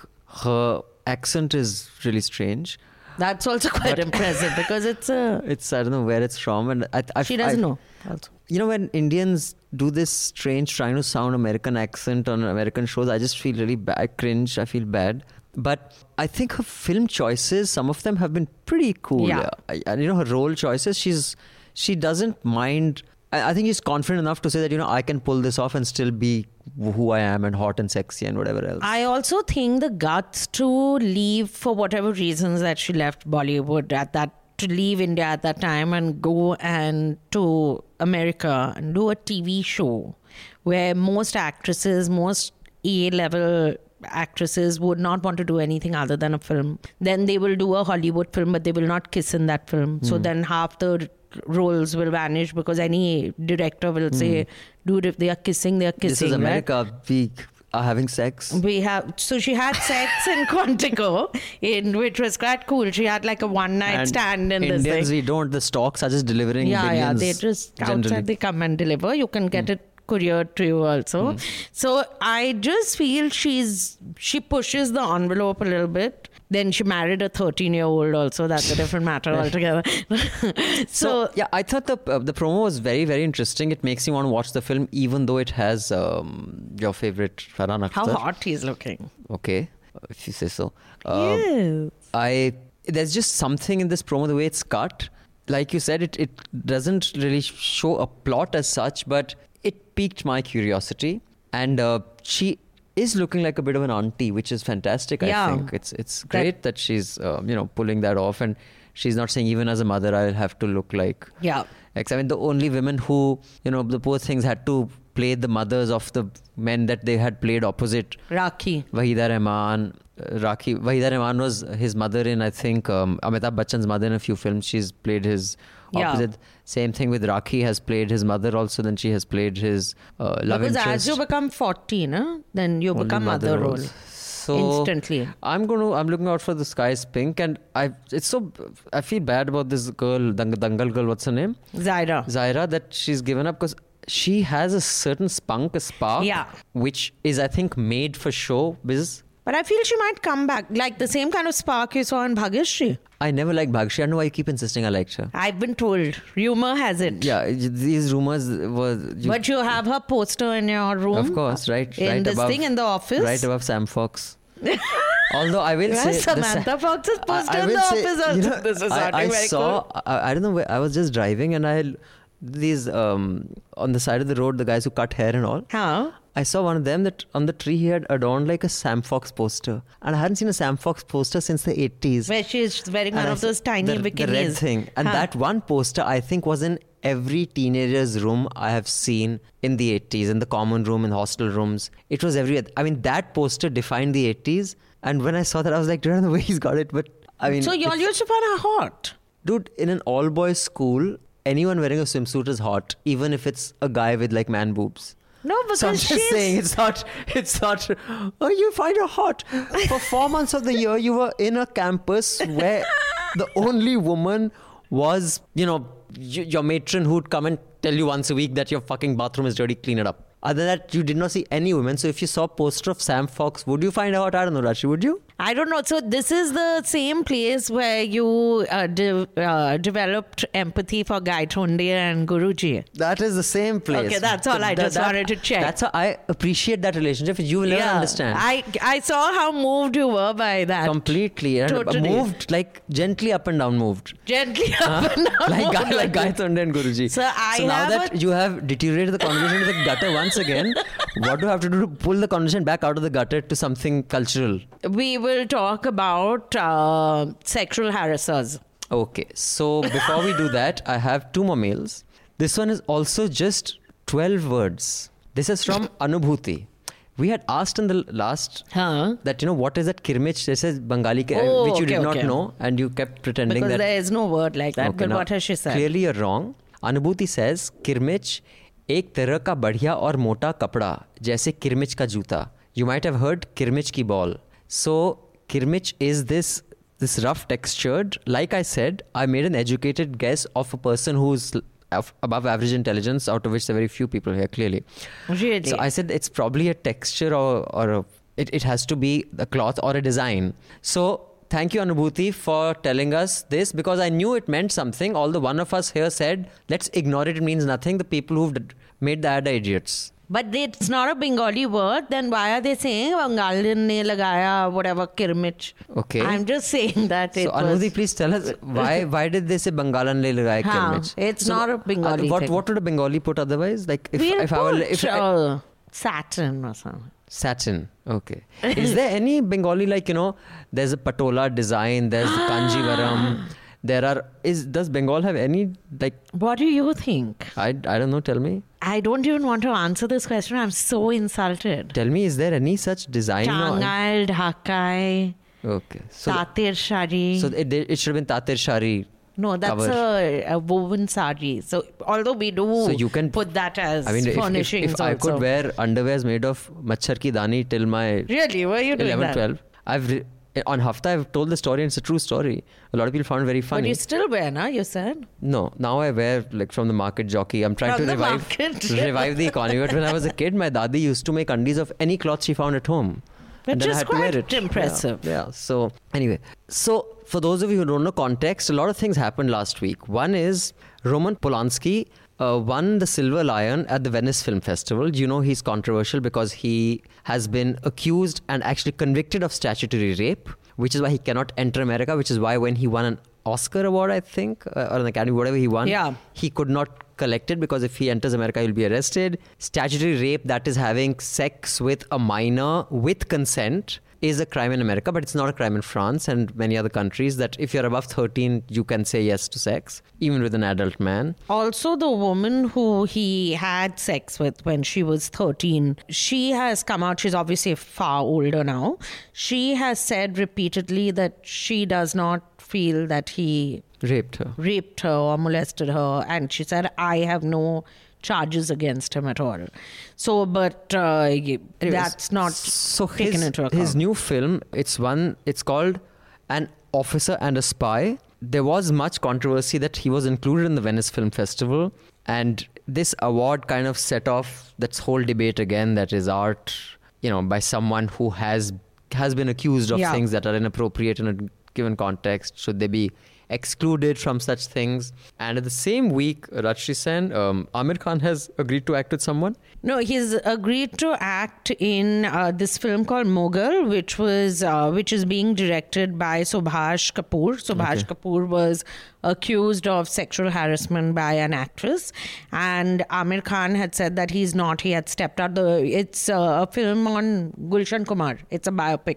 her accent is really strange.
That's also quite impressive because it's a.
It's I don't know where it's from, and I, I
She doesn't
I-
know. Also.
You know when Indians do this strange trying to sound American accent on American shows. I just feel really bad, cringe. I feel bad. But I think her film choices, some of them have been pretty cool.
Yeah.
And you know her role choices, she's she doesn't mind. I I think she's confident enough to say that you know I can pull this off and still be who I am and hot and sexy and whatever else.
I also think the guts to leave for whatever reasons that she left Bollywood at that to leave India at that time and go and to America and do a TV show where most actresses, most A level actresses would not want to do anything other than a film. Then they will do a Hollywood film, but they will not kiss in that film. So then half the roles will vanish because any director will say, dude, if they are kissing, they are kissing.
this is
right?
America. We are having sex.
We have so she had sex in Quantico, in which was quite cool. She had like a one night
And
stand in
Indians,
this thing.
we don't. The stocks are just delivering
Yeah, yeah. They just
generally.
outside they come and deliver. You can
Hmm.
get it couriered to you also. So I just feel she's she pushes the envelope a little bit. Then she married a 13 year old also. That's a different matter altogether. so,
So yeah, I thought the uh, the promo was very very interesting. It makes you want to watch the film, even though it has um, your favorite Farhan Akhtar.
how hot he's looking.
Okay, if you say so. Uh,
yes.
I there's just something in this promo the way it's cut. Like you said, it it doesn't really show a plot as such, but piqued my curiosity, and uh, she is looking like a bit of an auntie, which is fantastic.
Yeah.
I think it's it's great that, she's uh, you know pulling that off, and she's not saying even as a mother I'll have to look like
Yeah.
I mean, the only women who, you know, the poor things had to play the mothers of the men that they had played opposite.
Rakhi.
Wahida Rahman, uh, Rakhi. Wahida Rahman was his mother in, I think, um, Amitabh Bachchan's mother in a few films. She's played his
Yeah.
opposite. Same thing with Rakhi has played his mother also. Then she has played his uh, love
Because
interest.
as you become 14, huh, then you
Only
become
mother
other role.
roles. So
Instantly.
I'm going to. I'm looking out for the sky's pink, and I. It's so. I feel bad about this girl, Dangal girl. What's her name?
Zaira.
Zaira that she's given up because she has a certain spunk, a spark,
Yeah.
which is I think made for show. Biz.
But I feel she might come back. Like the same kind of spark you saw in Bhagyashree.
I never liked Bhagshi. I don't know why you keep insisting I liked her.
I've been told. Rumor has it.
Yeah, these rumors were. You,
But you have her poster in your room.
of course, right,
In
right
this
above,
thing in the office.
right above Sam Fox. Although I will
Yeah,
say, the
Samantha Fox's poster
I
in the
say,
office
you know,
This is
I, I
very
saw.
cool.
I, I don't know. Where, I was just driving and I these um on the side of the road the guys who cut hair and all.
Huh?
I saw one of them that on the tree he had adorned like a Sam Fox poster, and I hadn't seen a Sam Fox poster since the eighties.
Where she's wearing one
And I
of those tiny
the,
bikinis.
The red thing. And
Huh.
that one poster, I think, was in every teenager's room I have seen in the 80s, in the common room, in hostel rooms. It was everywhere. I mean, that poster defined the 80s. And when I saw that, I was like, I don't know where he's got it. But I mean,
So y'all used to find her hot.
dude, in an all boys school, anyone wearing a swimsuit is hot, even if it's a guy with like man boobs.
No, because
So I'm just
she's
saying, it's not, it's not, oh, you find her hot. For four months of the year, you were in a campus where the only woman was, you know, y- your matron who'd come and tell you once a week that your fucking bathroom is dirty, clean it up. Other than that, you did not see any women. So if you saw a poster of Sam Fox, would you find her hot? I don't know, Rashi, would you?
I don't know. So this is the same place where you uh, de- uh, developed empathy for Gaitonde and Guruji.
That is the same place.
Okay, that's all I just wanted to check.
That's how I appreciate that relationship. You will never understand.
I I saw how moved you were by that.
Completely. And
Totally.
moved, like gently up and down moved.
Gently up and down.
like guy,
moved
like Guy
that.
And Guruji.
So I
now that
a-
you have deteriorated the conversation to the gutter once again, what do you have to do to pull the conversation back out of the gutter to something cultural?
We will talk about uh, sexual harassers.
Okay, so before we do that, I have two more mails. This one is also just 12 words. This is from Anubhuti. We had asked in the last
huh?
that, you know, what is that kirmich? This is Bengali,
oh,
which you oh,
okay,
did not
okay.
know, and you kept pretending
because
that.
there is no word like that,
okay,
but
now,
what has she said?
Clearly, you're wrong. Anubhuti says, kirmich एक तरह का बढ़िया और मोटा कपड़ा जैसे किरमिच का जूता। You might have heard kirmich की ball so kirmich is this this rough textured like I said I made an educated guess of a person who is above average intelligence out of which the very few people here clearly I said it's probably a texture और it it has to be the cloth और a design so thank you, Anubhuti, for telling us this because I knew it meant something. Although one of us here said, let's ignore it, it means nothing. The people who've made the ad are idiots.
But it's not a Bengali word, then why are they saying Bangalian ne lagaya, whatever, kirmich?
Okay.
I'm just saying that it
So. Anubhuti, please tell us why why did they say Bangalan le lagaya kirmich?
it's not a Bengali
what,
thing.
What would a Bengali put otherwise? Like if,
we'll
if I were
put,
if I,
uh, Saturn or something.
Satin. Okay. Is there any Bengali like you know? There's a patola design. There's the kanjivaram. Ah. There are is does Bengal have any like
What do you think?
I I don't know. Tell me.
I don't even want to answer this question. I'm so insulted.
Tell me. Is there any such design?
Changal, Dhakai,
Okay. So
Tatir Shari.
so it it should have been Tatir Shari.
No, that's a, a woven sari. So although we do
So you can
put that as
I mean, if, if,
furnishings
if I could wear underwears made of machhar ki dani till my
Really? Were you doing
11,
that?
12, I've re- on Hafta I've told the story and it's a true story. A lot of people found it very funny.
But you still wear, na? You said.
No, now I wear like from the market jockey. I'm trying
From
to revive revive the economy. But when I was a kid, my dadi used to make undies of any cloth she found at home.
Which is
I had to wear
quite impressive.
Yeah, yeah. So anyway, so for those of you who don't know context, a lot of things happened last week. One is Roman Polanski uh, won the Silver Lion at the Venice Film Festival. You know he's controversial because he has been accused and actually convicted of statutory rape, which is why he cannot enter America. Which is why when he won an Oscar award, I think, uh, or an Academy, whatever he won,
Yeah.
he could not collect it because if he enters America, he'll be arrested. Statutory rape, that is having sex with a minor with consent, is a crime in America, but it's not a crime in France and many other countries. That if you're above 13, you can say yes to sex, even with an adult man.
Also, the woman who he had sex with when she was 13, she has come out. She's obviously far older now. She has said repeatedly that she does not feel that he
Raped her.
raped her or molested her. And she said, I have no charges against him at all. So, but uh, that's not
so
taken
his,
into account.
his new film it's one it's called an officer and a spy there was much controversy that he was included in the venice film festival and this award kind of set off that whole debate again that is art you know by someone who has has been accused of
Yeah.
things that are inappropriate in a given context should they be excluded from such things. And at the same week Rajyasree Sen um, Amir Khan has agreed to act with someone.
No, he's agreed to act in uh, this film called Mogul, which was uh, which is being directed by Subhash Kapoor. Subhash Kapoor was accused of sexual harassment by an actress. And Amir Khan had said that he's not. He had stepped out. The it's a, a film on Gulshan Kumar. It's a biopic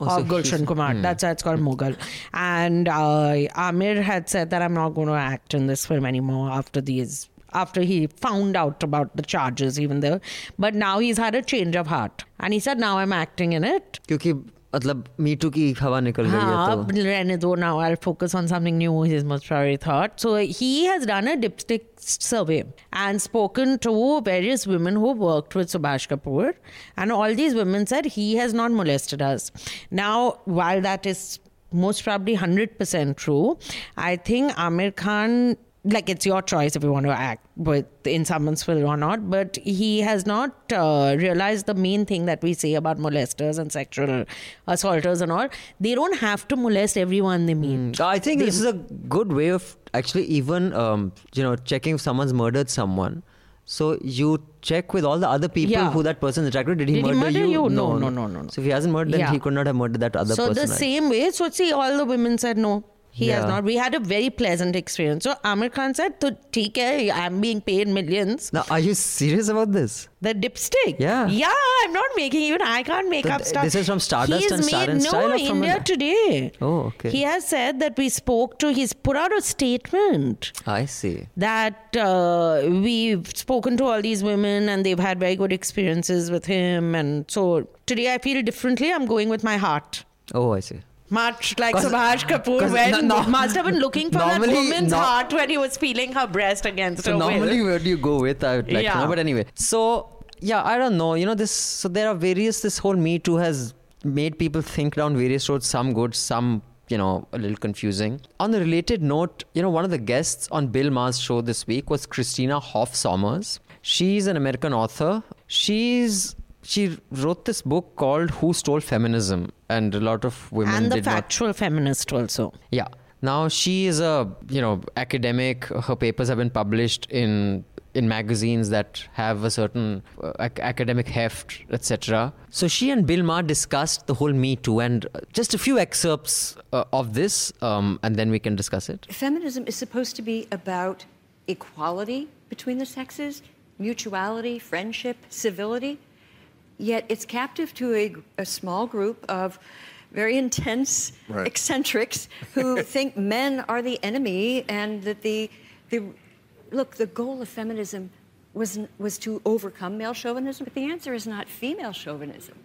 oh,
of so
Gulshan
Kumar. Mm. That's why it's called Mogul. And uh, Amir had said that I'm not going to act in this film anymore after these after he found out about the charges even though but now he's had a change of heart and he said now i'm acting in it
Because. मतलब me too की हवा निकल रही है तो।
अब रहने दो now I focus on something new is most priority thought so he has done a dipstick survey and spoken to various women who worked with Subhash Kapoor and all these women sir he has not molested us now while that is most probably hundred percent true I think Aamir Khan like it's your choice if you want to act with in someone's film or not but he has not uh, realized the main thing that we say about molesters and sexual assaulters and all they don't have to molest everyone they meet
I think this is a good way of actually even um, you know checking if someone's murdered someone. So you check with all the other people
Yeah.
who that person interacted. Did he,
Did he
murder,
murder
you?
you? No, no, no, no, no.
So if he hasn't murdered, then
Yeah.
he could not have murdered that other person.
so the
right?
same way so see all the women said no he has not we had a very pleasant experience so amir khan said to theek hai i'm being paid millions
Now, are you serious about this?
the dipstick
Yeah.
yeah i'm not making even i can't make
So
up stuff
this is from Stardust
He's
and Star
made,
and
no
Style from
india today
Oh, okay.
he has said that we spoke to he's put out a statement
I see.
that uh, we've spoken to all these women and they've had very good experiences with him. And so today I feel differently. I'm going with my heart.
Oh, I see.
Much like Subhash Kapoor when
no-
must have been looking for that
Normally-
woman's
no-
heart when he was feeling her breast against
So
her
normally,
will.
where do you go with? I would like to
Yeah.
know. But anyway, so yeah, I don't know. You know, this. So there are various. This whole Me Too has made people think down various roads. Some good, some you know a little confusing. On a related note, you know, one of the guests on Bill Maher's show this week was Christina Hoff Sommers. She's an American author. She's she wrote this book called Who Stole Feminism, and a lot of women
and the
did not
factual feminist also.
yeah. Now she is a you know academic. Her papers have been published in in magazines that have a certain uh, ac- academic heft, etc. So she and Bill Maher discussed the whole Me Too, and uh, just a few excerpts uh, of this, um, and then we can discuss it.
Feminism is supposed to be about equality between the sexes, mutuality, friendship, civility. Yet it's captive to a, a small group of very intense
Right.
eccentrics who think men are the enemy and that the, the look, the goal of feminism was, was to overcome male chauvinism, but the answer is not female chauvinism.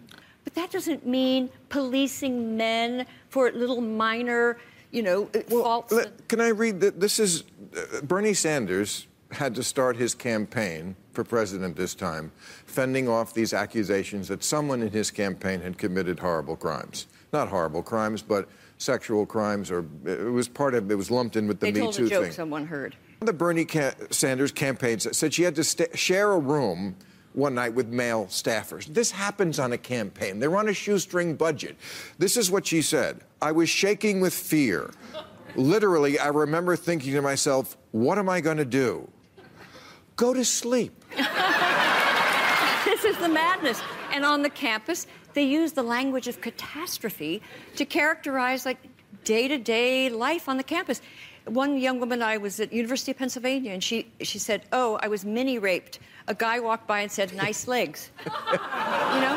But that doesn't mean policing men for little minor, you know, faults.
Let- can I read that? This is uh, Bernie Sanders had to start his campaign for president this time, fending off these accusations that someone in his campaign had committed horrible crimes. Not horrible crimes, but sexual crimes, or it was part of it was lumped in with the
they
Me
told
Too
a joke
thing.
someone heard.
The Bernie ca- Sanders campaign said she had to share a room one night with male staffers. This happens on a campaign. They're on a shoestring budget. This is what she said I was shaking with fear. Literally, I remember thinking to myself, what am I going to do? Go to sleep.
this is the madness. And on the campus, they use the language of catastrophe to characterize like day-to-day life on the campus. One young woman I was at University of Pennsylvania, and she she said, "Oh, I was mini raped." A guy walked by and said, "Nice legs." you know.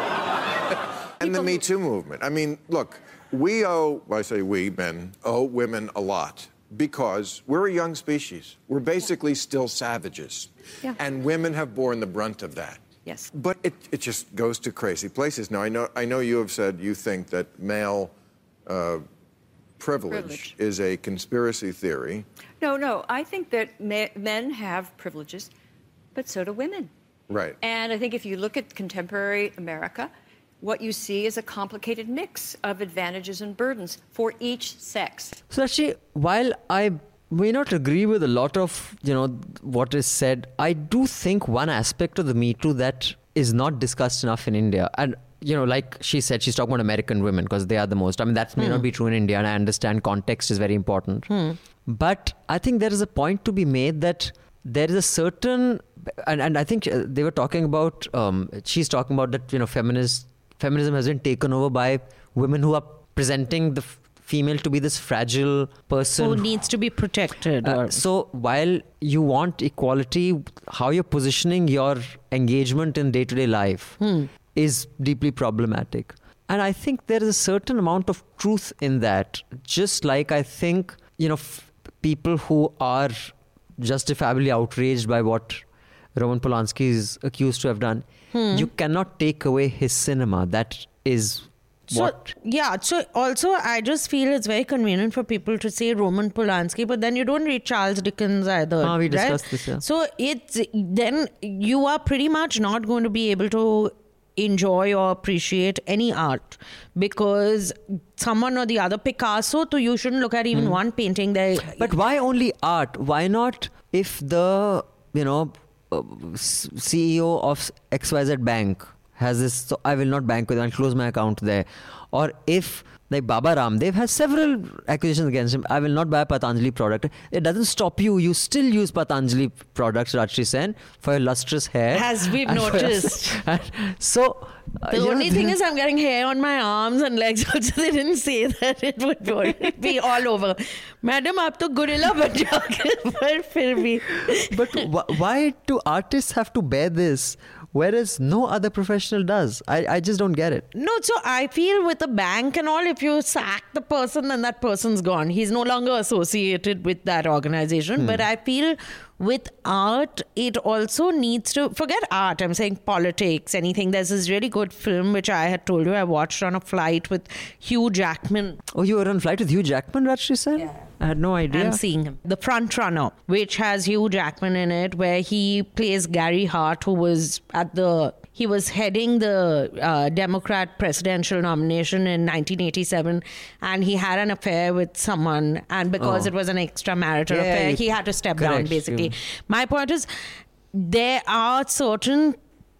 And the Me Too movement. I mean, look, we owe, well, I say we, men, owe women a lot because we're a young species. We're basically still savages.
Yeah.
And women have borne the brunt of that.
Yes.
But it, it just goes to crazy places. Now, I know, I know you have said you think that male uh, privilege,
Privilege.
is a conspiracy theory.
No, no. I think that me- men have privileges, but so do women.
Right.
And I think if you look at contemporary America, what you see is a complicated mix of advantages and burdens for each sex.
So actually, while I may not agree with a lot of you know what is said, I do think one aspect of the Me Too that is not discussed enough in India, and you know, like she said, she's talking about American women because they are the most. I mean, that may not be true in India, and I understand context is very important. But I think there is a point to be made that there is a certain, and, and I think uh, they were talking about, um, she's talking about that, you know, feminist, feminism has been taken over by women who are presenting the f- female to be this fragile person
Who needs to be protected?
uh,
or-
so while you want equality, how you're positioning your engagement in day-to-day life is deeply problematic. And I think there is a certain amount of truth in that. Just like I think, you know, f- people who are justifiably outraged by what Roman Polanski is accused to have done, you cannot take away his cinema. That is
So,
what
yeah, so also I just feel it's very convenient for people to say Roman Polanski, but then you don't read Charles Dickens either.
Ah, we
right?
discussed this, yeah.
So it's then you are pretty much not going to be able to enjoy or appreciate any art because someone or the other Picasso, so you shouldn't look at even
Hmm.
one painting there.
But why only art? Why not if the you know CEO of XYZ Bank has this? So I will not bank with. I'll close my account there or if like Baba Ramdev has several accusations against him. I will not buy Patanjali product. It doesn't stop you. You still use Patanjali products, Rajyasree Sen, for your lustrous hair.
As we've noticed.
So. Uh,
the
only know,
thing is, I'm getting hair on my arms and legs. Also, they didn't say that it would be all over. Madam, up to gorilla
but, but why do artists have to bear this? Whereas no other professional does I, I just don't get it
No, so I feel with a bank and all, if you sack the person, then that person's gone. He's no longer associated with that organization. Hmm. But I feel with art, it also needs to forget art. I'm saying politics, anything. There's this really good film which I had told you I watched on a flight with Hugh Jackman.
oh you were on flight with Hugh Jackman Rajyasree Sen?
Yeah.
I had no idea
I'm seeing him. The Front Runner, which has Hugh Jackman in it, where he plays Gary Hart, who was at the he was heading the uh, Democrat presidential nomination in 1987, and he had an affair with someone, and because
Oh.
it was an extramarital
Yeah,
affair, he had to step down. Basically,
you-
my point is there are certain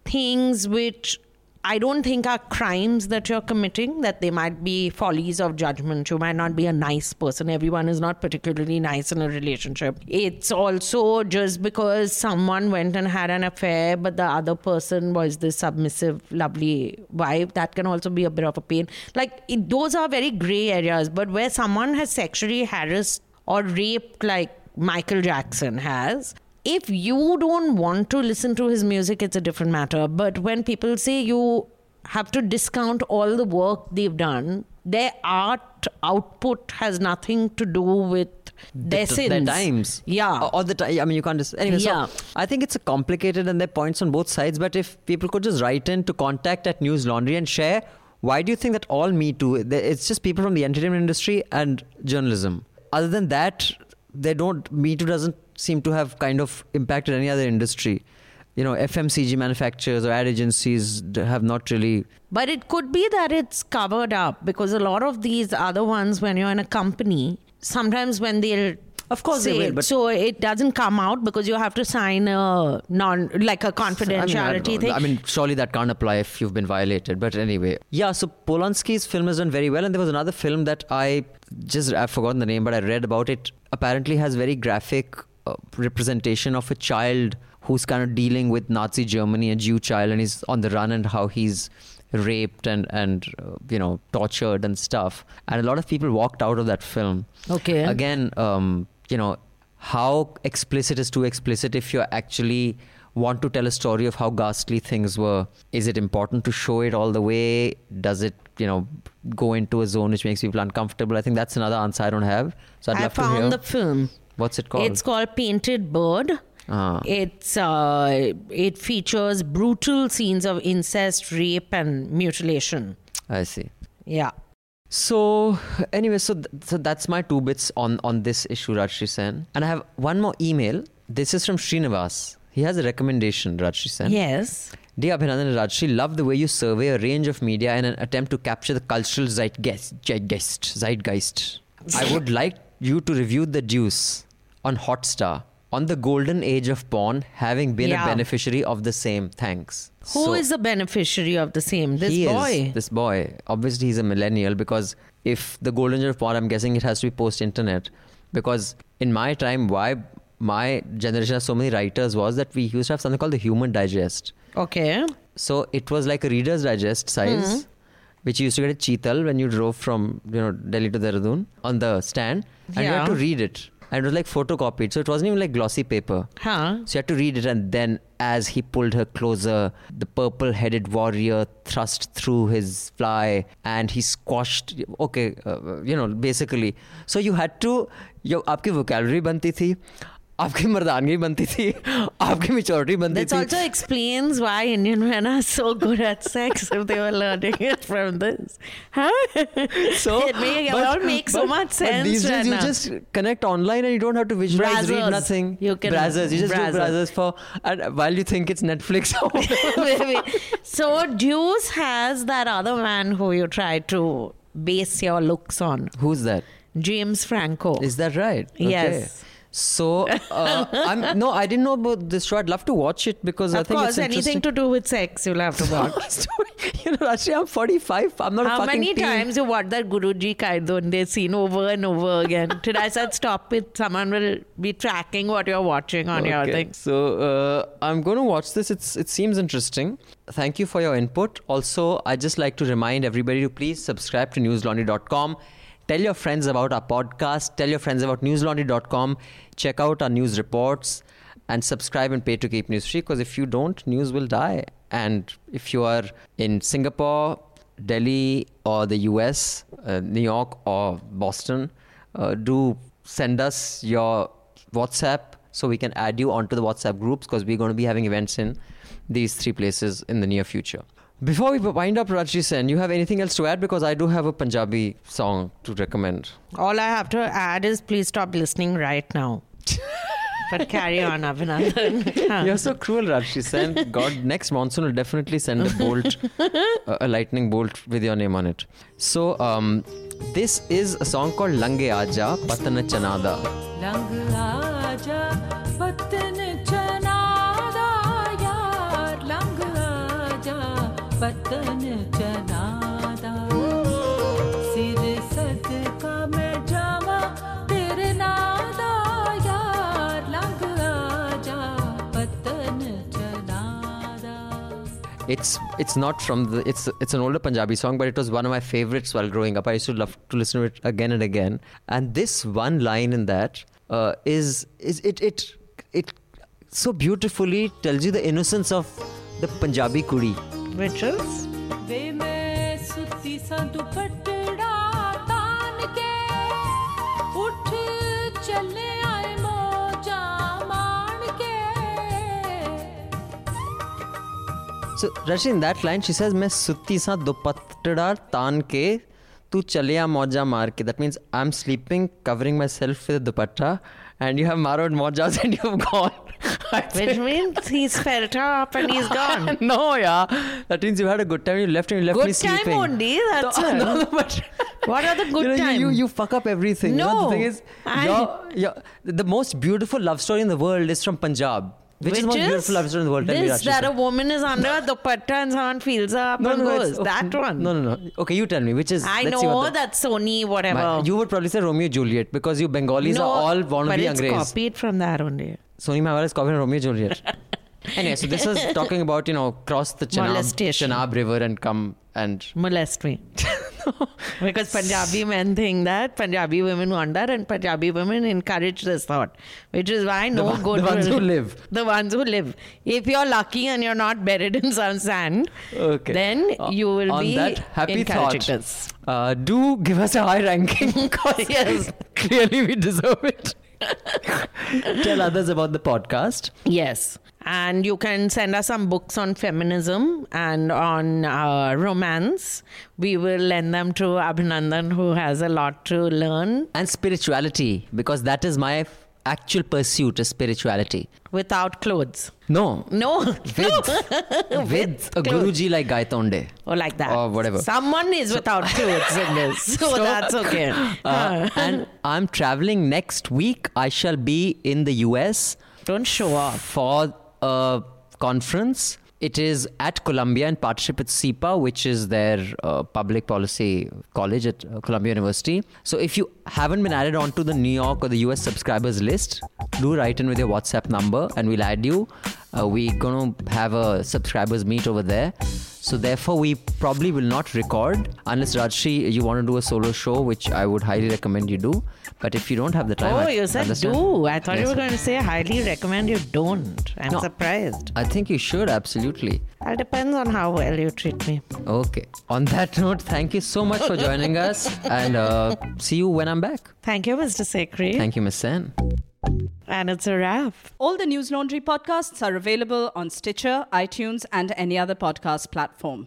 things which I don't think are crimes that you're committing, that they might be follies of judgment. You might not be a nice person. Everyone is not particularly nice in a relationship. It's also just because someone went and had an affair, but the other person was this submissive, lovely wife. That can also be a bit of a pain. Like, it, those are very gray areas, but where someone has sexually harassed or raped, like Michael Jackson has, if you don't want to listen to his music, it's a different matter. But when people say you have to discount all the work they've done, their art output has nothing to do with their
the,
sins.
their times.
Yeah.
Or, or the time. I mean, you can't just. Anyway,
Yeah.
so I think it's a complicated and there are points on both sides. But if people could just write in to contact at News Laundry and share, why do you think that all Me Too, it's just people from the entertainment industry and journalism? Other than that, they don't, Me Too doesn't seem to have kind of impacted any other industry. You know, FMCG manufacturers or ad agencies have not really.
But it could be that it's covered up because a lot of these other ones, when you're in a company, sometimes when they'll
Of course they
say
will,
it,
but-
so it doesn't come out because you have to sign a non like a
I mean, I
confidentiality thing.
I mean, surely that can't apply if you've been violated. But anyway, yeah. So Polanski's film has done very well, and there was another film that I just I've forgotten the name, but I read about it. Apparently, has very graphic uh, representation of a child who's kind of dealing with Nazi Germany, a Jew child, and he's on the run, and how he's raped and and uh, you know tortured and stuff. And a lot of people walked out of that film.
Okay.
Again, um, you know, how explicit is too explicit if you actually want to tell a story of how ghastly things were is it important to show it all the way does it you know go into a zone which makes people uncomfortable i think that's another answer i don't have so i'd
I
love to hear
found the film.
What's it called
It's called Painted Bird.
Ah.
It's uh, it features brutal scenes of incest, rape, and mutilation.
i see
Yeah.
So anyway, so th- so that's my two bits on on this issue, Rajyasree Sen. And I have one more email. This is from Srinivas. He has a recommendation, Rajyasree Sen.
Yes.
Dear Abhinandan and Rajyasree, love the way you survey a range of media in an attempt to capture the cultural zeitgeist. Zeitgeist. zeitgeist. I would like you to review The Deuce on Hotstar on the golden age of porn, having been
Yeah.
a beneficiary of the same. Thanks.
Who is the beneficiary of the same? This boy.
Is, this boy. Obviously, he's a millennial because if the golden age of porn, I'm guessing it has to be post internet. Because in my time, why my generation has so many writers was that we used to have something called the Human Digest.
Okay.
So it was like a Reader's Digest size, hmm. which you used to get at Cheetal when you drove from you know Delhi to Dehradun on the stand, and you had to read it And it was like photocopied, so it wasn't even like glossy paper.
Huh.
So you had to read it, and then as he pulled her closer, the purple headed warrior thrust through his fly and he squashed. Okay, uh, you know, basically. So you had to, your, आपकी vocabulary बनती थी आपकी मर्दानगी बनती थी आपकी maturity बनती
That
थी
also explains why Indian men are so good at sex if they were learning it from this. Huh?
so
it, may, it
but-
all makes so
but-
much
but
sense.
these days you
Rana.
just connect online and you don't have to visualize, read
Brazzers.
nothing.
You can-
brazzers. You just
brazzers.
do brazzers for and while you think it's Netflix.
Maybe. so Deuce has that other man who you try to base your looks on.
Who's that?
James Franco.
Is that right?
Yes.
So uh, I'm no, I didn't know about this show. I'd love to watch it because I
of
think
course,
it's
anything to do with sex, you'll have to watch.
you know, actually, I'm 45. I'm not a
How many
teen.
times you watch that Guruji Kaidun they scene over and over again? Till I said stop it, someone will be tracking what you're watching on your
Okay.
thing.
So uh, I'm going to watch this. It's it seems interesting. Thank you for your input. Also, I just like to remind everybody to please subscribe to newslaundry.com. Tell your friends about our podcast. Tell your friends about newslaundry.com. Check out our news reports and subscribe and pay to keep news free. Because if you don't, news will die. And if you are in Singapore, Delhi, or the US, uh, New York, or Boston, uh, do send us your WhatsApp so we can add you onto the WhatsApp groups because we're going to be having events in these three places in the near future. Before we wind up, Rajji Sen, you have anything else to add? Because I do have a Punjabi song to recommend.
All I have to add is please stop listening right now. but carry on, Abhinandan.
You're so cruel, Rajji Sen. God, next monsoon will definitely send a bolt, a lightning bolt with your name on it. So, um, this is a song called Lange Aja Patana Chanada.
Lange Aja
It's it's not from the it's it's an older Punjabi song, but it was one of my favorites while growing up. I used to love to listen to it again and again. And this one line in that uh, is is it it it so beautifully tells you the innocence of the Punjabi kudi.
Which is
So Rashi, in that line, she says, "मैं सुत्ती सा दुपट्टा तान के तू चलिया मौजा मार के." That means I'm sleeping, covering myself with a dupatta, and you have marrowed mojas and you've gone. I
which
think-
means he's felt her up and he's gone.
no, yeah. That means you had a good time. You left and you left me
Good time
sleeping.
only. That's
No,
it.
no, no, but
What are the good
you, know, you-
time?
You, you fuck up everything. You know, the
No,
thing is,
I-
your, your, the most beautiful love story in the world is from Punjab. Which, is the most beautiful story in the world? Tell me,
This that a woman is under the dupatta and someone feels her up and
it's-
goes.
okay,
That one.
No, no, no. Okay, you tell me which is.
I know
the-
that Sohni whatever.
My- you would probably say Romeo Juliet because you Bengalis
no,
are all want to
but
be
it's
Angrez.
copied from that only.
Sohni Mahiwal is copying Romeo Juliet. anyway, so this is talking about you know cross the Chenab, Chenab River and come and
Molest me. because Punjabi men think that Punjabi women wander and Punjabi women encourage this thought, which is why no
one-
good
the ones
will-
who live.
The ones who live. If you're lucky and you're not buried in some sand,
okay.
then you will
on
be
that happy thought. Uh, do give us a high ranking because
Yes.
clearly we deserve it. Tell others about the podcast.
Yes. And you can send us some books on feminism and on uh, romance. We will lend them to Abhinandan, who has a lot to learn.
And spirituality, because that is my f- actual pursuit is spirituality.
Without clothes.
No.
No.
With, with a
clothes.
Guruji like Gaitonde.
Or like that.
Or whatever.
Someone is without clothes in this. So, that's okay.
Uh, and I'm traveling next week. I shall be in the US.
Don't show off.
For a conference. It is at Columbia in partnership with SIPA, which is their uh, public policy college at uh, Columbia University. So if you haven't been added onto the New York or the US subscribers list, do write in with your WhatsApp number and we'll add you. Uh, we're going to have a subscribers meet over there. So therefore, we probably will not record unless Rajyasree, you want to do a solo show, which I would highly recommend you do. But if you don't have the time,
Oh,
I
you said
understand.
do. I thought you were going to say highly recommend you don't. I'm
No.
surprised.
I think you should absolutely.
It depends on how well you treat me.
Okay. On that note, thank you so much for joining us, and uh, see you when I'm back.
Thank you, Mr. Sekri.
Thank you, Miss Sen.
And it's a wrap.
All the Newslaundry podcasts are available on Stitcher, iTunes, and any other podcast platform.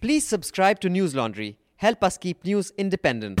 Please subscribe to Newslaundry. Help us keep news independent.